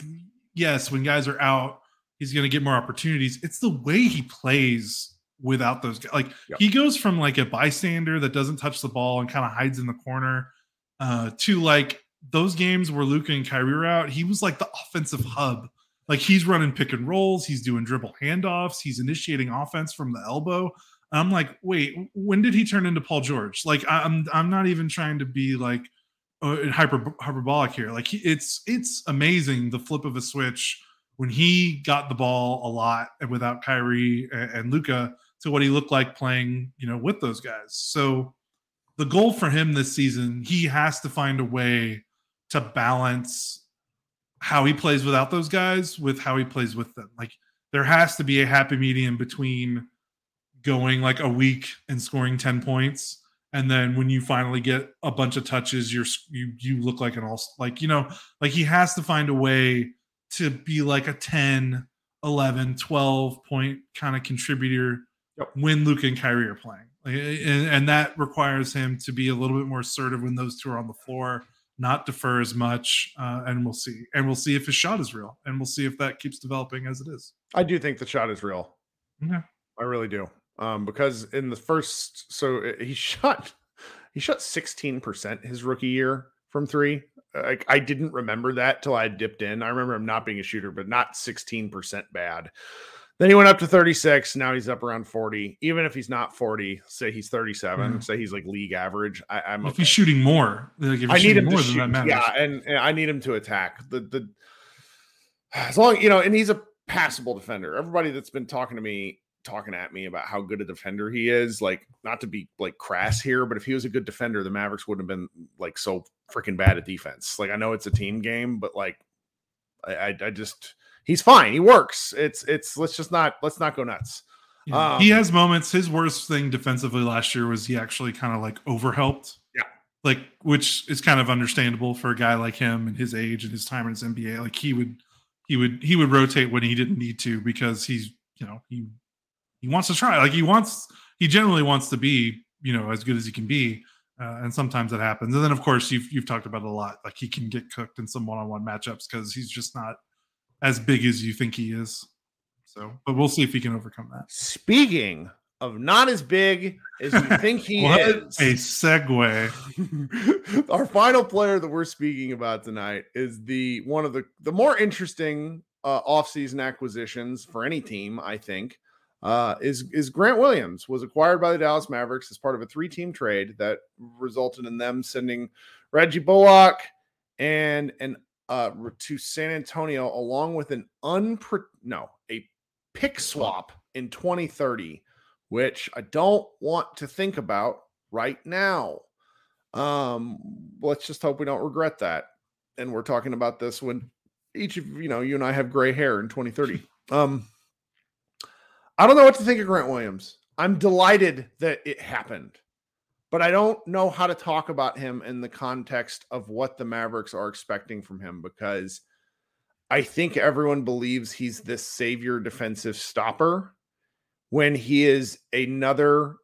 yes, when guys are out, he's going to get more opportunities. It's the way he plays without those guys. Like, yep. he goes from like a bystander that doesn't touch the ball and kind of hides in the corner uh, to like those games where Luka and Kyrie were out. He was like the offensive hub like he's running pick and rolls, he's doing dribble handoffs, he's initiating offense from the elbow. I'm like, wait, when did he turn into Paul George? Like, I'm I'm not even trying to be like uh, hyper hyperbolic here. Like, he, it's it's amazing the flip of a switch when he got the ball a lot and without Kyrie and, and Luka to what he looked like playing, you know, with those guys. So the goal for him this season, he has to find a way to balance how he plays without those guys with how he plays with them. Like there has to be a happy medium between going like a week and scoring 10 points and then when you finally get a bunch of touches you're you you look like an all like you know like he has to find a way to be like a 10 11 12 point kind of contributor yep. when Luka and Kyrie are playing like, and, and that requires him to be a little bit more assertive when those two are on the floor not defer as much, uh, and we'll see. And we'll see if his shot is real, and we'll see if that keeps developing as it is. I do think the shot is real. Yeah, I really do. Um, because in the first, so uh, he shot, he shot sixteen percent his rookie year from three. Like I didn't remember that till I dipped in. I remember him not being a shooter, but not sixteen percent bad. Then he went up to 36. Now he's up around 40. Even if he's not 40, say he's 37, mm-hmm. say he's like league average. I, am if okay. he's shooting more, like I need him more, to shoot. Yeah, and, and, I need him to attack. The the as long you know, and he's a passable defender. Everybody that's been talking to me, talking at me about how good a defender he is, like not to be like crass here, but if he was a good defender, the Mavericks wouldn't have been like so freaking bad at defense. Like I know it's a team game, but like I, I, I just he's fine. He works. It's it's let's just not let's not go nuts. Yeah. Um, he has moments. His worst thing defensively last year was he actually kind of like overhelped. Yeah. Like, which is kind of understandable for a guy like him and his age and his time in his NBA. Like he would, he would, he would rotate when he didn't need to because he's, you know, he he wants to try. Like he wants, he generally wants to be, you know, as good as he can be. Uh, and sometimes it happens. And then of course you've you've talked about it a lot. Like he can get cooked in some one-on-one matchups because he's just not as big as you think he is. So, but we'll see if he can overcome that. Speaking of not as big as you think he What is, a segue. our final player that we're speaking about tonight is the one of the the more interesting uh, offseason acquisitions for any team, I think. Uh, is is Grant Williams was acquired by the Dallas Mavericks as part of a three team trade that resulted in them sending Reggie Bullock and and uh to San Antonio along with an unpro no a pick swap in 2030 which I don't want to think about right now. Um, let's just hope we don't regret that. And we're talking about this when each of you know you and I have gray hair in 2030. Um, I don't know what to think of Grant Williams. I'm delighted that it happened, but I don't know how to talk about him in the context of what the Mavericks are expecting from him because I think everyone believes he's this savior defensive stopper when he is another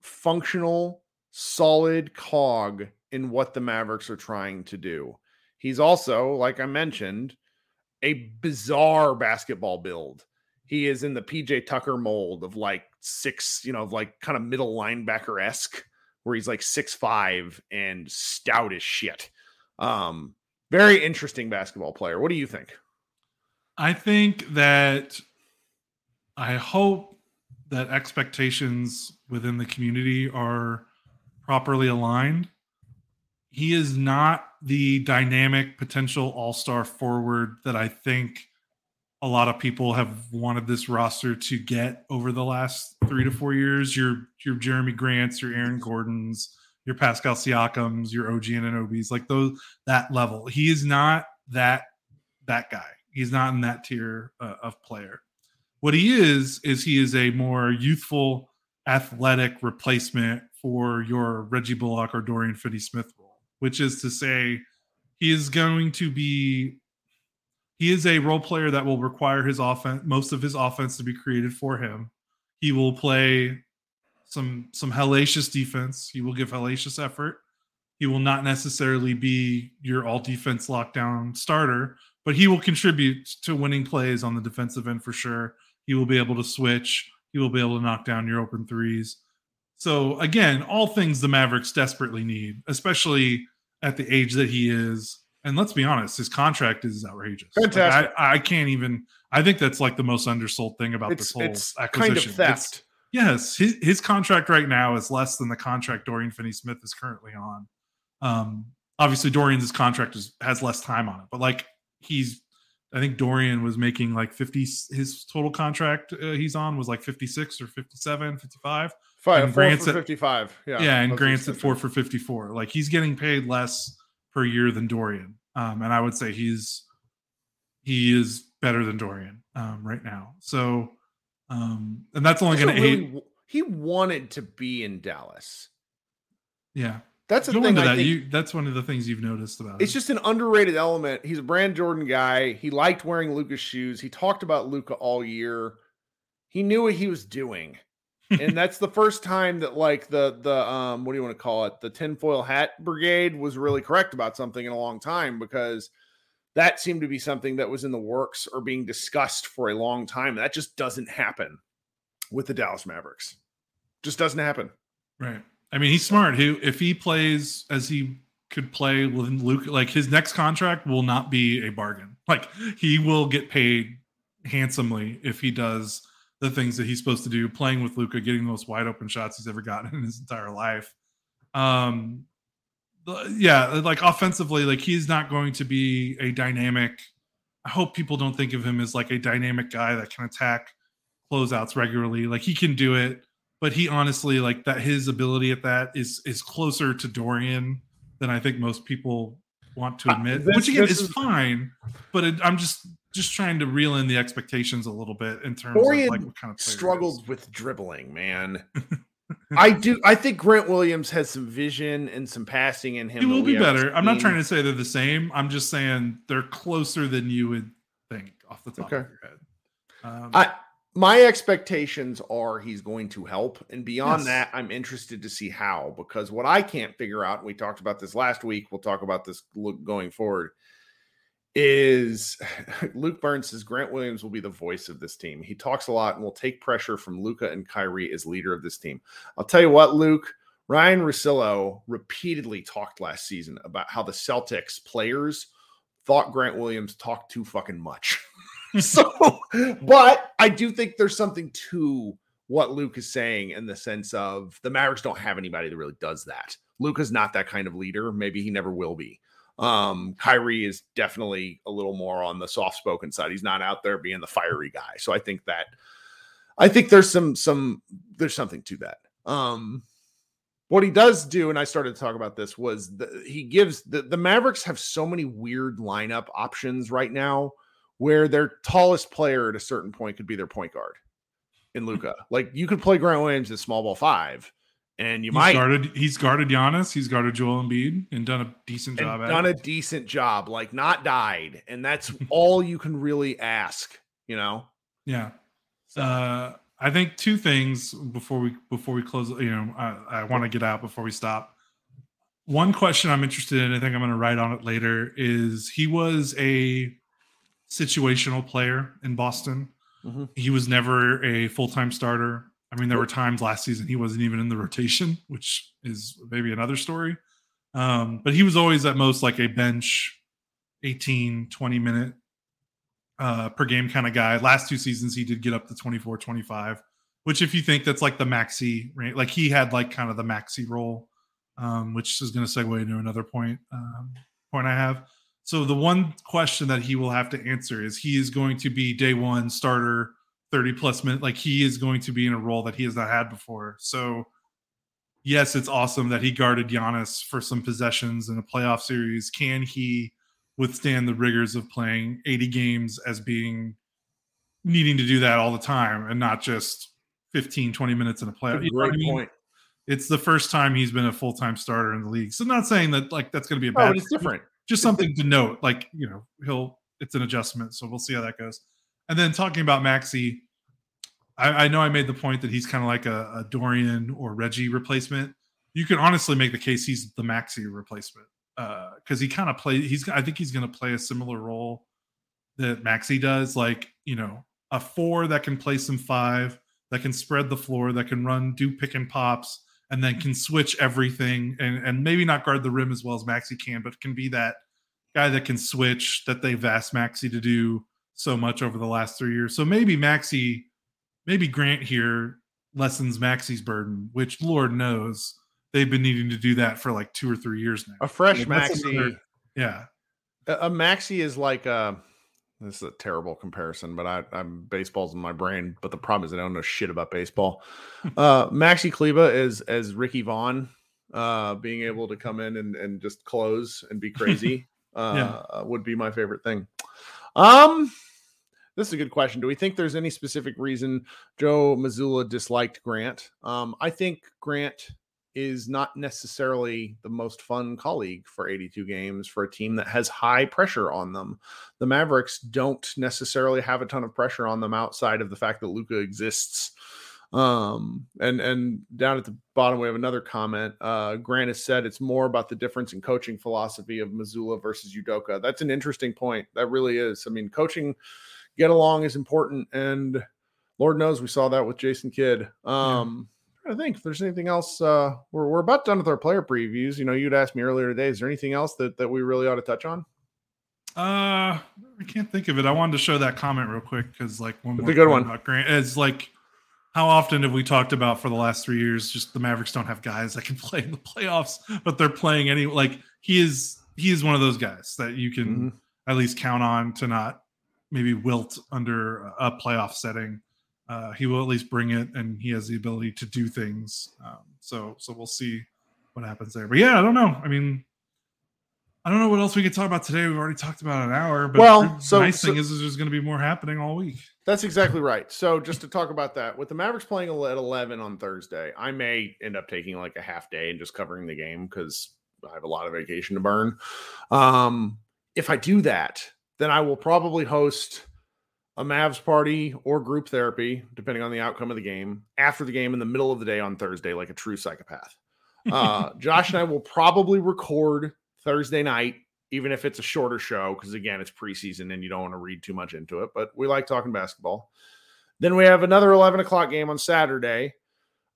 functional, solid cog in what the Mavericks are trying to do. He's also, like I mentioned, a bizarre basketball build. He is in the PJ Tucker mold of like six, you know, like kind of middle linebacker esque, where he's like six five and stout as shit. Um, very interesting basketball player. What do you think? I think that I hope that expectations within the community are properly aligned. He is not the dynamic potential all-star forward that I think a lot of people have wanted this roster to get over the last 3 to 4 years. Your your Jerami Grants, your Aaron Gordons, your Pascal Siakams, your OG Anunobis, like those that level. He is not that that guy. He's not in that tier uh, of player. What he is is he is a more youthful, athletic replacement for your Reggie Bullock or Dorian Finney-Smith role, which is to say, he is going to be he is a role player that will require his offense most of his offense to be created for him. He will play some some hellacious defense. He will give hellacious effort. He will not necessarily be your all defense lockdown starter, but he will contribute to winning plays on the defensive end for sure. He will be able to switch. He will be able to knock down your open threes. So again, all things the Mavericks desperately need, especially at the age that he is. And let's be honest, his contract is outrageous. Like, Fantastic. I, I can't even. I think that's like the most undersold thing about It's this whole it's acquisition. kind of It's- theft. Yes, his, his contract right now is less than the contract Dorian Finney-Smith is currently on. Um, obviously, Dorian's contract is, has less time on it, but like he's, I think Dorian was making like 50, his total contract uh, he's on was like 56 or 57, 55. Five, And four Grant's for at- 55. Yeah. Yeah, and Grant's at four for 54. Like he's getting paid less per year than Dorian. Um, and I would say he's, he is better than Dorian um, right now. So, um, and that's only going to really aid. He wanted to be in Dallas. Yeah. That's the thing. that. think You, that's one of the things you've noticed about it's him. just an underrated element. He's a Brand Jordan guy. He liked wearing Luka's shoes. He talked about Luka all year. He knew what he was doing. And that's the first time that like the the um what do you want to call it? The tinfoil hat brigade was really correct about something in a long time because that seemed to be something that was in the works or being discussed for a long time. That just doesn't happen with the Dallas Mavericks. Just doesn't happen. right. I mean, he's smart. He if he plays as he could play with Luka, like his next contract will not be a bargain. Like he will get paid handsomely if he does the things that he's supposed to do, playing with Luka, getting the most wide open shots he's ever gotten in his entire life. Um, yeah, like offensively, like he's not going to be a dynamic. I hope people don't think of him as like a dynamic guy that can attack closeouts regularly. Like he can do it, but he honestly like that his ability at that is is closer to Dorian than I think most people want to admit, this, which again is, is, fine. But it, I'm just just trying to reel in the expectations a little bit in terms Dorian of like what kind of struggled with dribbling, man. I do. I think Grant Williams has some vision and some passing in him. He will be better. I'm not trying to say they're the same. I'm just saying they're closer than you would think off the top okay. of your head. Um, I my expectations are he's going to help, and beyond yes. that, I'm interested to see how. Because what I can't figure out, we talked about this last week. We'll talk about this going forward is Luke Burns says Grant Williams will be the voice of this team. He talks a lot and will take pressure from Luka and Kyrie as leader of this team. I'll tell you what, Luke, Ryen Russillo repeatedly talked last season about how the Celtics players thought Grant Williams talked too fucking much. so, but I do think there's something to what Luke is saying in the sense of the Mavericks don't have anybody that really does that. Luke is not that kind of leader. Maybe he never will be. Um, Kyrie is definitely a little more on the soft spoken side. He's not out there being the fiery guy. So I think that I think there's some some there's something to that. Um what he does do, and I started to talk about this, was the, he gives the, the Mavericks have so many weird lineup options right now where their tallest player at a certain point could be their point guard in Luka. like you could play Grant Williams as small ball five, and you he's might guarded he's guarded Giannis, he's guarded Joel Embiid and done a decent job done a decent job, like not died. And that's all you can really ask, you know? Yeah. Uh I think two things before we before we close, you know, I, I want to get out before we stop. One question I'm interested in, I think I'm going to write on it later, is he was a situational player in Boston. Mm-hmm. He was never a full time starter. I mean, there were times last season he wasn't even in the rotation, which is maybe another story. Um, but he was always at most like a bench 18, 20 minute uh, per game kind of guy. Last two seasons, he did get up to 24, 25, which if you think that's like the maxi, right? Like he had like kind of the maxi role, um, which is going to segue into another point, um, point I have. So the one question that he will have to answer is he is going to be day one starter 30 plus minutes. Like he is going to be in a role that he has not had before. So, yes, it's awesome that he guarded Giannis for some possessions in a playoff series. Can he withstand the rigors of playing 80 games as being needing to do that all the time and not just 15, 20 minutes in a playoff? A great I mean? point. It's the first time he's been a full time starter in the league. So, not saying that like that's going to be a bad. Oh, it's different. Just something to note. Like you know, he'll it's an adjustment. So we'll see how that goes. And then talking about Maxi, I, I know I made the point that he's kind of like a, a, Dorian or Reggie replacement. You can honestly make the case he's the Maxi replacement because uh, he kind of play. He's I think he's going to play a similar role that Maxi does, like you know a four that can play some five, that can spread the floor, that can run, do pick and pops, and then can switch everything and and maybe not guard the rim as well as Maxi can, but can be that guy that can switch that they've asked Maxi to do so much over the last three years. So maybe Maxi, maybe Grant here lessens Maxi's burden, which Lord knows they've been needing to do that for like two or three years now. A fresh I mean, Maxi, another, yeah. A, a, Maxi is like a. This is a terrible comparison, but I, I'm baseball's in my brain. But the problem is I don't know shit about baseball. uh, Maxi Kleber is as Ricky Vaughn, uh, being able to come in and, and just close and be crazy. uh, yeah. would be my favorite thing. Um, this is a good question. Do we think there's any specific reason Joe Mazzulla disliked Grant? Um, I think Grant is not necessarily the most fun colleague for 82 games for a team that has high pressure on them. The Mavericks don't necessarily have a ton of pressure on them outside of the fact that Luka exists. Um, and and down at the bottom we have another comment. Uh, Grant has said it's more about the difference in coaching philosophy of Mazzulla versus Udoka. That's an interesting point. That really is. I mean, coaching get along is important. And Lord knows we saw that with Jason Kidd. Um, yeah. I think if there's anything else, uh, we're, we're about done with our player previews. You know, you'd asked me earlier today, is there anything else that, that we really ought to touch on? Uh, I can't think of it. I wanted to show that comment real quick because, like, one more good one about Grant is like, how often have we talked about for the last three years? Just the Mavericks don't have guys that can play in the playoffs, but they're playing any. Like he is, he is one of those guys that you can mm-hmm. at least count on to not maybe wilt under a playoff setting. Uh, he will at least bring it, and he has the ability to do things. Um, so, so we'll see what happens there. But yeah, I don't know. I mean, I don't know what else we could talk about today. We've already talked about an hour, but Well, the so- nice so- thing is, is there's going to be more happening all week. That's exactly right. So just to talk about that, with the Mavericks playing at 11 on Thursday, I may end up taking like a half day and just covering the game because I have a lot of vacation to burn. Um, if I do that, then I will probably host a Mavs party or group therapy, depending on the outcome of the game, after the game in the middle of the day on Thursday, like a true psychopath. Uh, Josh and I will probably record Thursday night, even if it's a shorter show, because again, it's preseason and you don't want to read too much into it. But we like talking basketball. Then we have another 11 o'clock game on Saturday,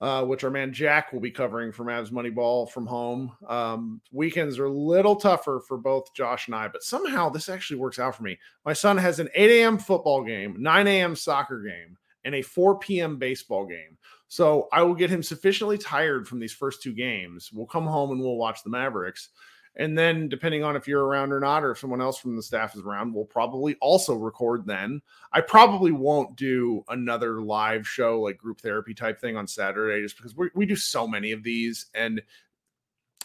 uh, which our man Jack will be covering for Mavs Moneyball from home. Um, weekends are a little tougher for both Josh and I, but somehow this actually works out for me. My son has an 8 a.m. football game, 9 a.m. soccer game, and a 4 p.m. baseball game. So I will get him sufficiently tired from these first two games. We'll come home and we'll watch the Mavericks. And then, depending on if you're around or not, or if someone else from the staff is around, we'll probably also record then. I probably won't do another live show, like group therapy type thing on Saturday, just because we, we do so many of these. And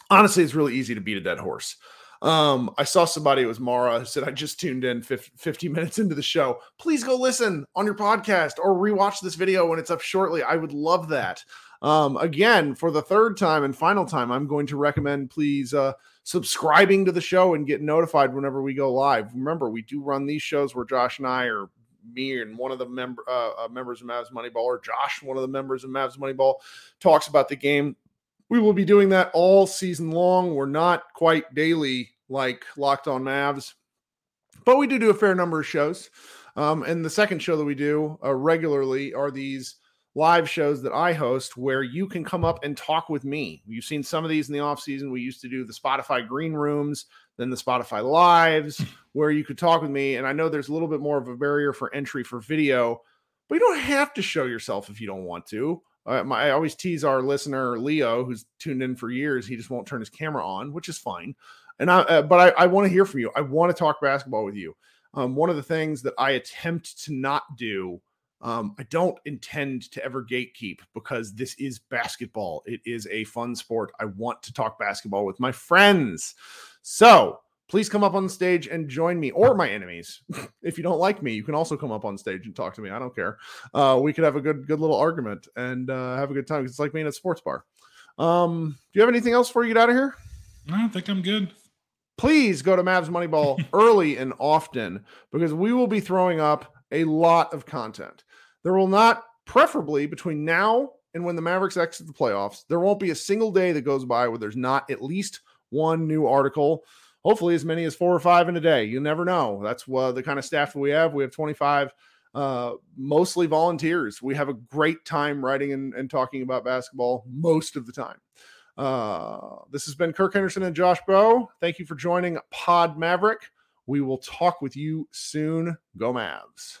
honestly, it's really easy to beat a dead horse. Um, I saw somebody, it was Mara, who said, I just tuned in 50, 50 minutes into the show. Please go listen on your podcast or rewatch this video when it's up shortly. I would love that. Um, again, for the third time and final time, I'm going to recommend please uh, subscribing to the show and get notified whenever we go live. Remember, we do run these shows where Josh and I or me and one of the member uh, uh, members of Mavs Moneyball or Josh, one of the members of Mavs Moneyball, talks about the game. We will be doing that all season long. We're not quite daily like Locked On Mavs, but we do do a fair number of shows. Um, and the second show that we do uh, regularly are these live shows that I host where you can come up and talk with me. You've seen some of these in the off season. We used to do the Spotify green rooms, then the Spotify lives where you could talk with me. And I know there's a little bit more of a barrier for entry for video, but you don't have to show yourself if you don't want to. Uh, my, I always tease our listener Leo, who's tuned in for years. He just won't turn his camera on, which is fine. And I, uh, but I, I want to hear from you. I want to talk basketball with you. Um, one of the things that I attempt to not do um, I don't intend to ever gatekeep because this is basketball. It is a fun sport. I want to talk basketball with my friends. So please come up on stage and join me or my enemies. if you don't like me, you can also come up on stage and talk to me. I don't care. Uh, we could have a good, good little argument and uh, have a good time. Because it's like being at a sports bar. Um, do you have anything else before you get out of here? I think I'm good. please go to Mavs Moneyball early and often because we will be throwing up a lot of content. There will not, preferably between now and when the Mavericks exit the playoffs, there won't be a single day that goes by where there's not at least one new article. Hopefully, as many as four or five in a day. You never know. That's uh, the kind of staff we have. We have 25 uh, mostly volunteers. We have a great time writing and, and talking about basketball most of the time. Uh, this has been Kirk Henderson and Josh Bowe. Thank you for joining Pod Maverick. We will talk with you soon. Go Mavs.